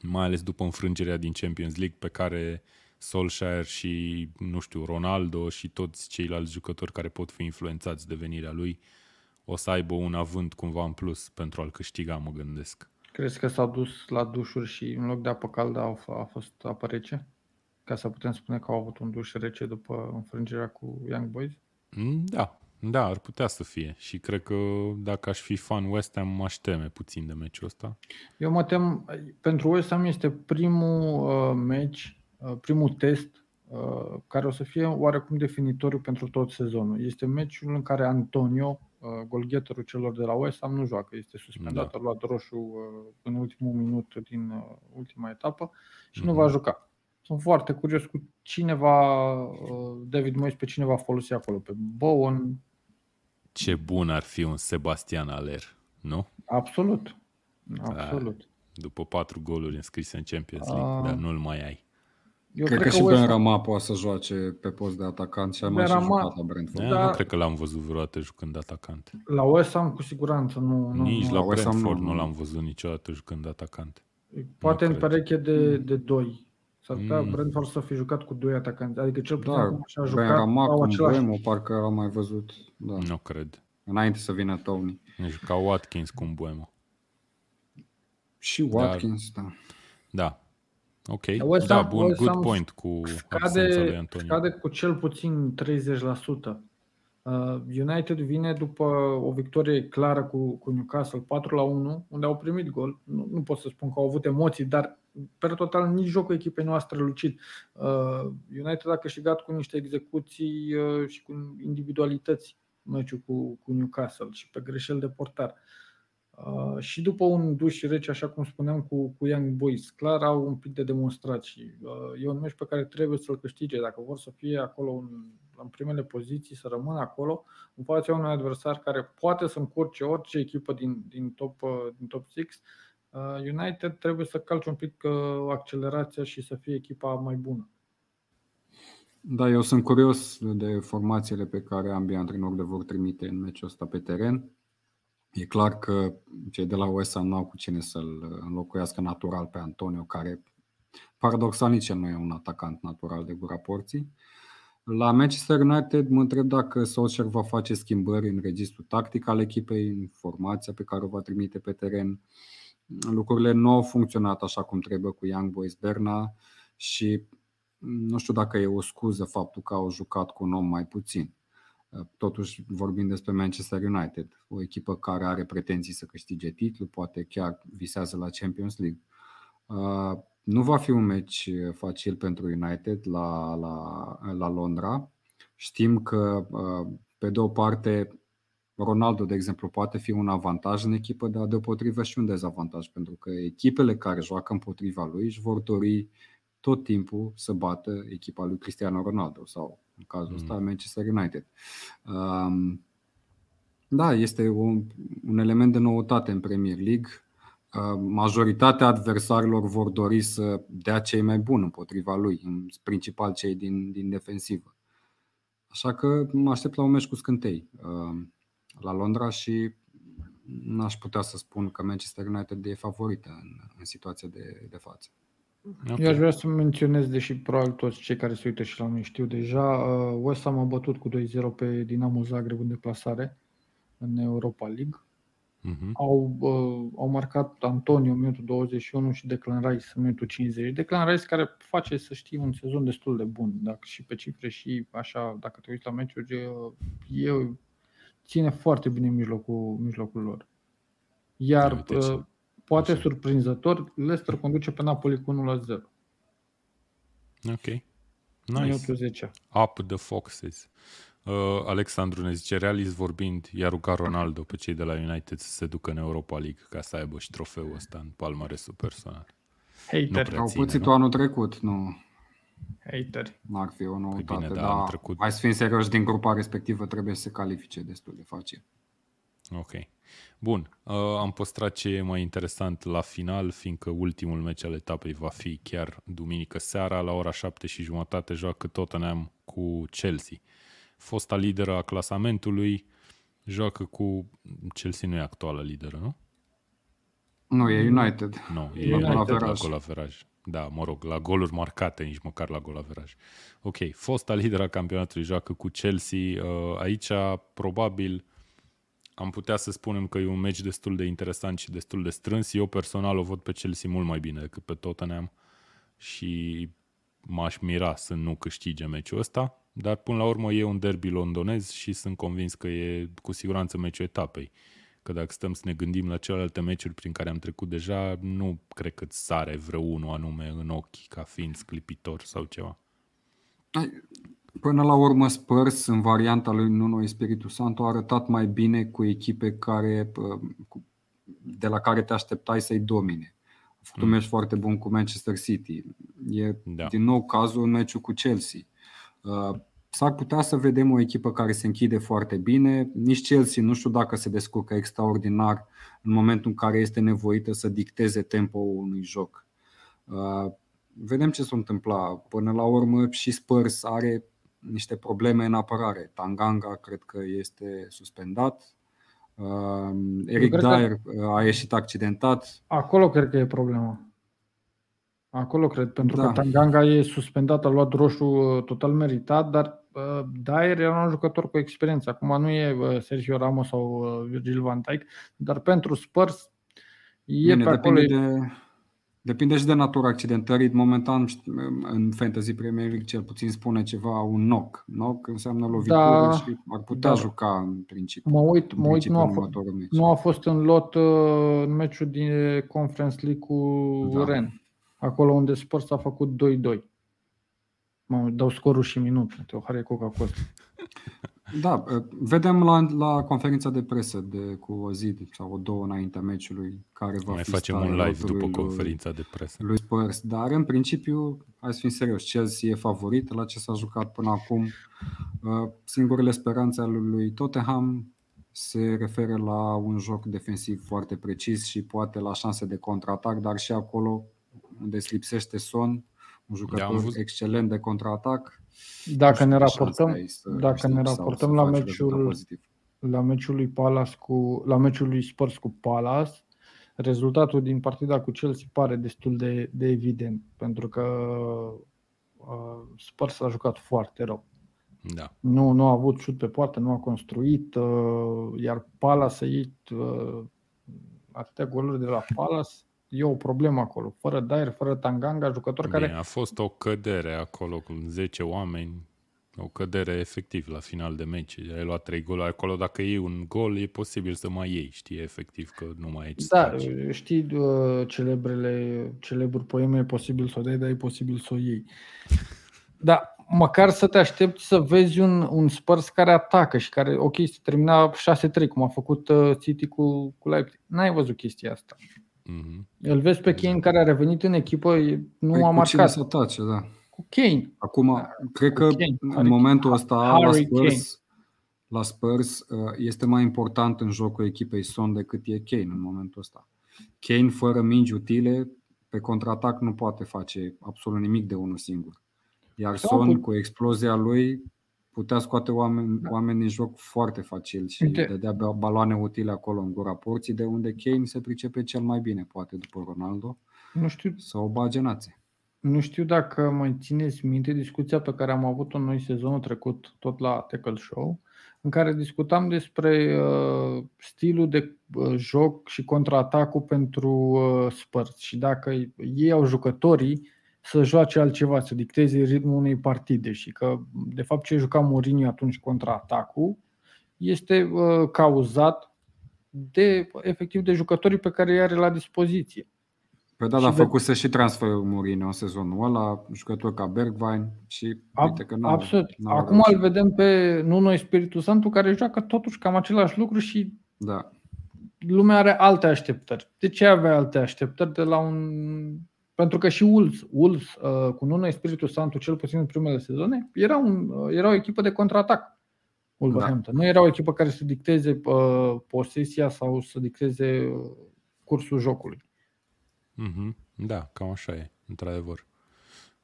mai ales după înfrângerea din Champions League, pe care Solskjaer și, nu știu, Ronaldo și toți ceilalți jucători care pot fi influențați de venirea lui, o să aibă un avânt cumva în plus pentru a-l câștiga, mă gândesc. Crezi că s-au dus la dușuri și în loc de apă caldă au f- a fost apă rece? Ca să putem spune că au avut un duș rece după înfrângerea cu Young Boys? Mm, Da, da, ar putea să fie. Și cred că dacă aș fi fan West Ham, m-aș teme puțin de meciul ăsta. Eu mă tem, pentru West Ham este primul uh, match, uh, primul test uh, care o să fie oarecum definitoriu pentru tot sezonul. Este meciul în care Antonio, uh, golgheterul celor de la West Ham, nu joacă. Este suspendat, Da. a luat roșu uh, în ultimul minut din uh, ultima etapă și nu Mhm. va juca. Sunt foarte curios cu cine va, uh, David Moyes pe cine va folosi acolo, pe Bowen, Ce bun ar fi un Sebastian Aller, nu? absolut. Absolut. După patru goluri înscrise în Champions League, Ah. dar nu-l mai ai. Eu Cred că și West Ben Ham- Rama poate să joace pe post de atacant și a mai și Ben Rama- jucat la Brentford. Da. Da. Nu cred că l-am văzut vreodată jucând atacant. La West Ham cu siguranță nu. nu Nici nu. la la West Ham Brentford nu. nu l-am văzut niciodată jucând atacant. Poate nu în cred. pereche de, de doi. S-ar putea Mm. Brentford să fi jucat cu doi atacanți. Adică cel puțin Da, acum așa a Ben jucat, Rama au cu același. Buemo, parcă l-am mai văzut. Da. Nu cred. Înainte să vină Tony. Deci ca Watkins cu un Buemo. Și Watkins, da. Da. Ok. West da, Ham- bun, West good Ham point cu absența lui Scade, Antonio. scade cu cel puțin 30%. Uh, United vine după o victorie clară cu, cu Newcastle 4 la 1, unde au primit gol. Nu, nu pot să spun că au avut emoții, dar per total nici jocul echipei nu a strălucit. Uh, United a câștigat cu niște execuții uh, și cu individualități meciul cu, cu Newcastle și pe greșeli de portar. Uh, și după un duș rece, așa cum spuneam, cu, cu Young Boys, clar au un pic de demonstrat și uh, e un meci pe care trebuie să-l câștige. Dacă vor să fie acolo în, în primele poziții, să rămână acolo, în fața unui adversar care poate să încurce orice echipă din, din, top, uh, din top 6, uh, United trebuie să calce un pic uh, accelerația și să fie echipa mai bună. Da, eu sunt curios de formațiile pe care ambii antrenori le vor trimite în meciul ăsta pe teren. E clar că cei de la West Ham n-au cu cine să-l înlocuiască natural pe Antonio, care paradoxal nici el nu e un atacant natural de gura porții. La Manchester United mă întreb dacă Solskjaer va face schimbări în registrul tactic al echipei, în formația pe care o va trimite pe teren. Lucrurile nu au funcționat așa cum trebuie cu Young Boys Berna și nu știu dacă e o scuză faptul că au jucat cu un om mai puțin. Totuși vorbim despre Manchester United, o echipă care are pretenții să câștige titlul, poate chiar visează la Champions League. Uh, Nu va fi un meci facil pentru United la, la, la Londra. Știm că, uh, pe de o parte, Ronaldo, de exemplu, poate fi un avantaj în echipă, dar deopotrivă și un dezavantaj, pentru că echipele care joacă împotriva lui își vor dori tot timpul să bată echipa lui Cristiano Ronaldo sau în cazul ăsta Mm. Manchester United. Um, da, este un, un element de noutate în Premier League. Uh, Majoritatea adversarilor vor dori să dea cei mai buni împotriva lui, în principal cei din, din defensivă. Așa că mă aștept la un meci cu scântei uh, la Londra și n-aș putea să spun că Manchester United e favorită în, în situația de, de față. Ok. Eu aș vrea să menționez, deși probabil toți cei care se uită și la noi știu deja, uh, West Ham a bătut cu 2-0 pe Dinamo Zagreb în deplasare în Europa League. Mhm. Au, uh, au marcat Antonio în minutul 21 și Declan Rice în minutul 50. Declan Rice care face să știi un sezon destul de bun, dacă și pe cifre și așa, dacă te uiți la meciuri, uh, e, ține foarte bine mijlocul, mijlocul lor. Iar Uite ce- uh, poate așa. surprinzător, Leicester conduce pe Napoli cu 1 la 0. Ok. Nice. Nice. Minutul 10. Up the Foxes. Uh, Alexandru ne zice, realist vorbind, i-a rugat Ronaldo pe cei de la United să se ducă în Europa League ca să aibă și trofeul ăsta în palmaresul personal. Hater, prea Au ține, puțit nu? anul trecut, nu, hater. n-ar fi o noutate, bine, dar dar anul trecut- hai să fim serioși, din grupa respectivă trebuie să se califice destul de facil. Ok. Bun. Uh, am păstrat ce e mai interesant la final, fiindcă ultimul meci al etapei va fi chiar duminică seara, la ora 7 și jumătate joacă Tottenham cu Chelsea. Fosta lideră a clasamentului joacă cu... Chelsea nu e actuală lideră, nu? Nu, e United. Nu, E e la United. golaveraj. la golaveraj. Da, mă rog, la goluri marcate, nici măcar la golaveraj. Ok, fosta lideră a campionatului joacă cu Chelsea. Uh, Aici, probabil, am putea să spunem că e un meci destul de interesant și destul de strâns. Eu personal o văd pe Chelsea mult mai bine decât pe Tottenham și m-aș mira să nu câștige meciul ăsta, dar până la urmă e un derby londonez și sunt convins că e cu siguranță meciul etapei. Că dacă stăm să ne gândim la celelalte meciuri prin care am trecut deja, nu cred că îți sare vreunul anume în ochi ca fiind sclipitor sau ceva. Până la urmă, Spurs, în varianta lui Nuno Espiritu Santo, a arătat mai bine cu echipe care, cu- de la care te așteptai să-i domine. A făcut un Mm. meci foarte bun cu Manchester City. E Da. din nou cazul în meciul cu Chelsea. Uh, S-ar putea să vedem o echipă care se închide foarte bine. Nici Chelsea nu știu dacă se descurcă extraordinar în momentul în care este nevoită să dicteze tempoul unui joc. Uh, Vedem ce se întâmpla. Până la urmă și Spurs are niște probleme în apărare. Tanganga cred că este suspendat. Uh, Eric cred că- Dyer uh, a ieșit accidentat. Acolo cred că e problema. Acolo cred, pentru Da. că Tanganga e suspendat, a luat roșu uh, total meritat, dar uh, Dyer era un jucător cu experiență. Acum nu e uh, Sergio Ramos sau uh, Virgil van Dijk, dar pentru Spurs e Bine, pe acolo. depinde, e- de, depinde și de natura accidentării. Momentan, în Fantasy Premier League, cel puțin spune ceva un knock. Knock înseamnă lovitură Da, și ar putea da. juca în principiu. Mă uit, în mă uit principiu nu, a în fost, următorul meci. nu a fost în lot uh, în meciul din Conference League cu Da. Ren. Acolo unde Spurs a făcut 2-2. Mă dau scorul și minut. Teohare Coca Costa. Da, vedem la, la conferința de presă de, cu o zi sau o două înaintea meciului care va Mai fi facem starea un live lotului după lui- conferința de presă. lui Spurs, dar în principiu, hai să fim serios, Chelsea e favorit la ce s-a jucat până acum. Uh, Singurele speranțe ale lui Tottenham se referă la un joc defensiv foarte precis și poate la șanse de contraatac, dar și acolo unde îți lipsește Son, un jucător am văzut- excelent de contraatac. Dacă nu ne știu ce raportăm, șanse ai să dacă câștigi ne sau raportăm să la faci rezultat meciul, pozitiv. la meciul lui Palace cu la meciul lui Spurs cu Palace, rezultatul din partida cu Chelsea pare destul de, de evident, pentru că uh, Spurs a jucat foarte rău. Da. Nu, nu a avut șut pe poartă, nu a construit, uh, iar Palace a iit uh, atâtea goluri de la Palace, e o problemă acolo. Fără Dyer, fără Tanganga, jucători care Bine, a fost o cădere acolo cu 10 oameni, o cădere efectiv la final de meci. Ai luat 3 goluri acolo, dacă iei un gol, e posibil să mai iei, știi, efectiv că nu mai ai ce să Da, faci. știi uh, celebrele, celebrul poeme, e posibil să o dai, dar e posibil să o iei. Da, măcar să te aștepți să vezi un, un Spurs care atacă și care, ok, se termina 6-3, cum a făcut uh, City cu, cu Leipzig. N-ai văzut chestia asta. Mhm. Îl vezi pe Kane care a revenit în echipă, e- nu Păi a cu cine marcat. să tace, da. Cu Kane. Acum, cred că Kane, în Harry- momentul ăsta la Harry Spurs, la Spurs uh, este mai important în jocul echipei Son decât e Kane în momentul ăsta. Kane fără mingi utile pe contraatac nu poate face absolut nimic de unul singur. Iar Sau Son cu- cu explozia lui putea scoate oameni, oameni din joc foarte facil și Uite. dădea ba- baloane utile acolo în gura porții de unde Kane se pricepe cel mai bine, poate după Ronaldo, Nu știu, să o bage nație. nu știu dacă mai țineți minte discuția pe care am avut-o noi sezonul trecut, tot la Tackle Show, în care discutam despre uh, stilul de uh, joc și contraatacul pentru uh, Spurs și dacă ei au jucătorii să joace altceva, să dicteze ritmul unei partide și că de fapt ce juca Mourinho atunci contraatacul este uh, cauzat de efectiv de jucătorii pe care îi are la dispoziție. Păi da, Și dar ve- făcuse și transferul Mourinho în sezonul ăla, jucători ca Bergwijn și Ab- uite că n-au, Absolut. n-au Acum reușit. îl vedem pe Nuno Spiritu Santu care joacă totuși cam același lucru și Da. lumea are alte așteptări. De ce avea alte așteptări de la un... Pentru că și Wolves, Wolves uh, cu Nuno Spiritu Santu, cel puțin în primele sezoane, era, un, uh, era o echipă de contraatac. Wolverhampton. Nu era o echipă care să dicteze uh, posesia sau să dicteze uh, cursul jocului. Mhm. Da, cam așa e, într-adevăr.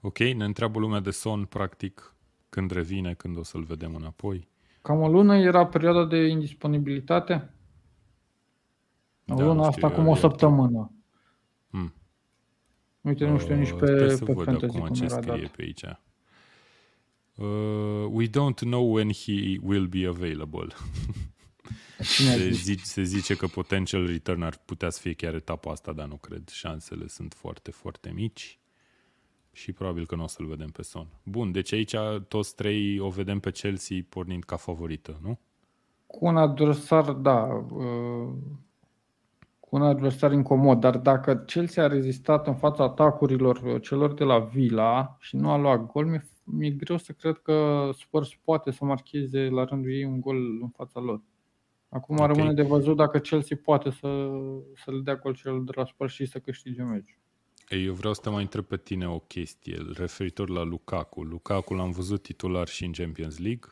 Ok, ne întreabă lumea de son, practic, când revine, când o să-l vedem înapoi. Cam o lună era perioada de indisponibilitate. O Da, lună nu știu, asta eu- acum o eu- săptămână. Hmm. Uite, nu știu nici Uh, pe, sper să pe văd fantasy acum cum ce era scrie dat. pe aici. Uh, we don't know when he will be available. Cine a Se, zis? zice, se zice că potential return ar putea să fie chiar etapa asta, dar nu cred. Șansele sunt foarte, foarte mici și probabil că nu o să-l vedem pe son. Bun, deci aici toți trei o vedem pe Chelsea pornind ca favorită, nu? Cu un adversar, da, uh, cu un adversar incomod, dar dacă Chelsea a rezistat în fața atacurilor uh, celor de la Villa și nu a luat gol, mi-e, mi-e greu să cred că Spurs poate să marcheze la rândul ei un gol în fața lor. Acum Ok. rămâne de văzut dacă Chelsea poate să, să le dea gol celor de la Spurs și să câștige meciul. Ei, eu vreau să te mai întreb pe tine o chestie referitor la Lukaku. Lukaku l-am văzut titular și în Champions League.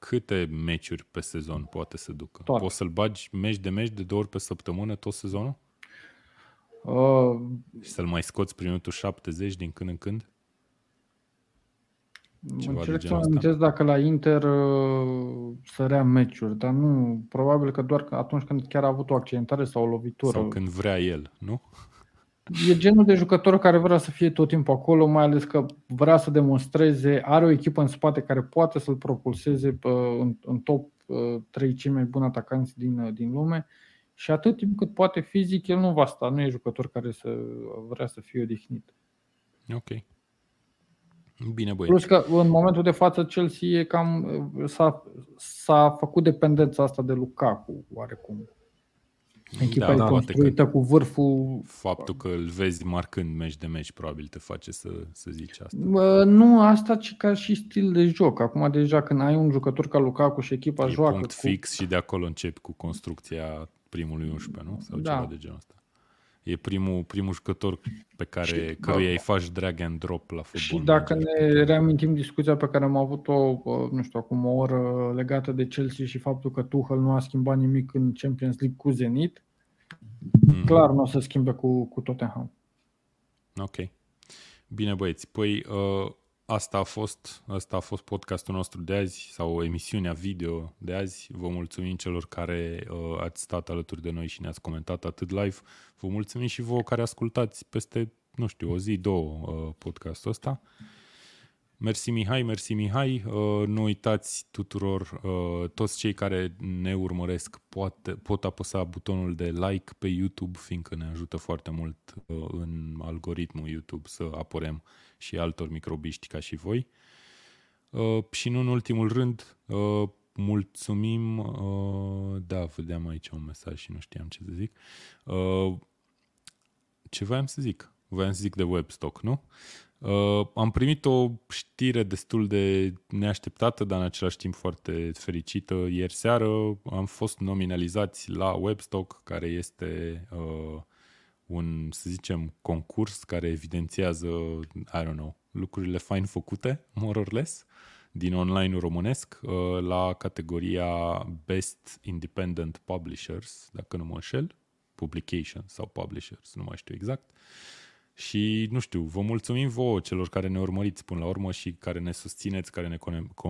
Câte meciuri pe sezon poate să ducă? Toate. Poți să-l bagi meci de meci de două ori pe săptămână tot sezonul? Uh, Și să-l mai scoți prin minutul 70 din când în când? Ceva de Încerc să genul mă ăsta. amintesc dacă la Inter uh, sărea meciuri, dar nu, probabil că doar că atunci când chiar a avut o accidentare sau o lovitură. Sau când vrea el, nu? E genul de jucător care vrea să fie tot timpul acolo, mai ales că vrea să demonstreze, are o echipă în spate care poate să-l propulseze uh, în, în top uh, 3 cei mai buni atacanți din, uh, din lume și atât timp cât poate fizic, el nu va sta, nu e jucător care să vrea să fie odihnit. Ok. Bine, băieți. Plus că în momentul de față Chelsea e cam, s-a, s-a făcut dependența asta de Lukaku, oarecum. Echipa Da, e da, poate construită cu vârful... Faptul că îl vezi marcând meci de meci probabil te face să, să zici asta. Bă, Nu asta, ci ca și stil de joc. Acum deja când ai un jucător ca Lukaku și echipa E joacă punct cu... fix și de acolo începi cu construcția primului 11, nu? Sau Da. ceva de genul ăsta. E primul, primul jucător pe care, Și- căruia îi faci drag and drop la fotbal. Și dacă manager. ne reamintim discuția pe care am avut-o, bă, nu știu, acum o oră legată de Chelsea și faptul că Tuchel nu a schimbat nimic în Champions League cu Zenit, Mhm. clar nu o să schimbe cu, cu Tottenham. Ok. Bine băieți, păi uh, asta a fost asta a fost podcastul nostru de azi sau emisiunea video de azi. Vă mulțumim celor care uh, ați stat alături de noi și ne-ați comentat atât live. Vă mulțumim și vouă care ascultați peste, nu știu, o zi, două uh, podcastul ăsta. Mersi Mihai, mersi Mihai. Uh, nu uitați tuturor, uh, toți cei care ne urmăresc pot, pot apăsa butonul de like pe YouTube, fiindcă ne ajută foarte mult uh, în algoritmul YouTube să apărem și altor microbiști ca și voi. Uh, și nu în ultimul rând, uh, mulțumim, uh, da, vedeam aici un mesaj și nu știam ce să zic. Uh, ce voiam să zic? Voiam să zic de Webstock, nu? Uh, am primit o știre destul de neașteptată, dar în același timp foarte fericită. Ieri seară am fost nominalizați la Webstock, care este uh, un, să zicem, concurs care evidențiază, I don't know, lucrurile fain făcute, more or less, din online românesc, uh, la categoria Best Independent Publishers, dacă nu mă înșel, Publications sau Publishers, nu mai știu exact. Și, nu știu, vă mulțumim vouă celor care ne urmăriți până la urmă și care ne susțineți, care ne,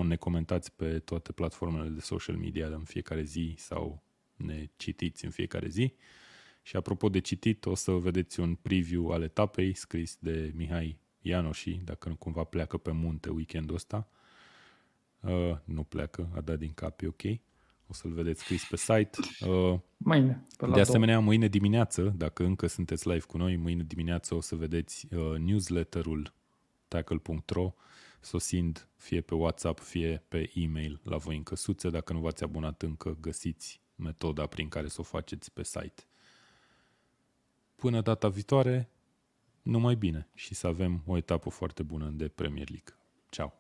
ne comentați pe toate platformele de social media în fiecare zi sau ne citiți în fiecare zi. Și apropo de citit, o să vedeți un preview al etapei scris de Mihai Ianoși, dacă nu cumva pleacă pe munte weekendul ăsta. Uh, nu pleacă, a dat din cap, e ok. O să-l vedeți scris pe site. Uh, mâine. Pe la de asemenea, două. mâine dimineață, dacă încă sunteți live cu noi, mâine dimineață o să vedeți uh, newsletterul tackle.ro sosind fie pe WhatsApp, fie pe e-mail la voi în căsuțe. Dacă nu v-ați abonat încă, găsiți metoda prin care să o faceți pe site. Până data viitoare, numai bine și să avem o etapă foarte bună de Premier League. Ciao!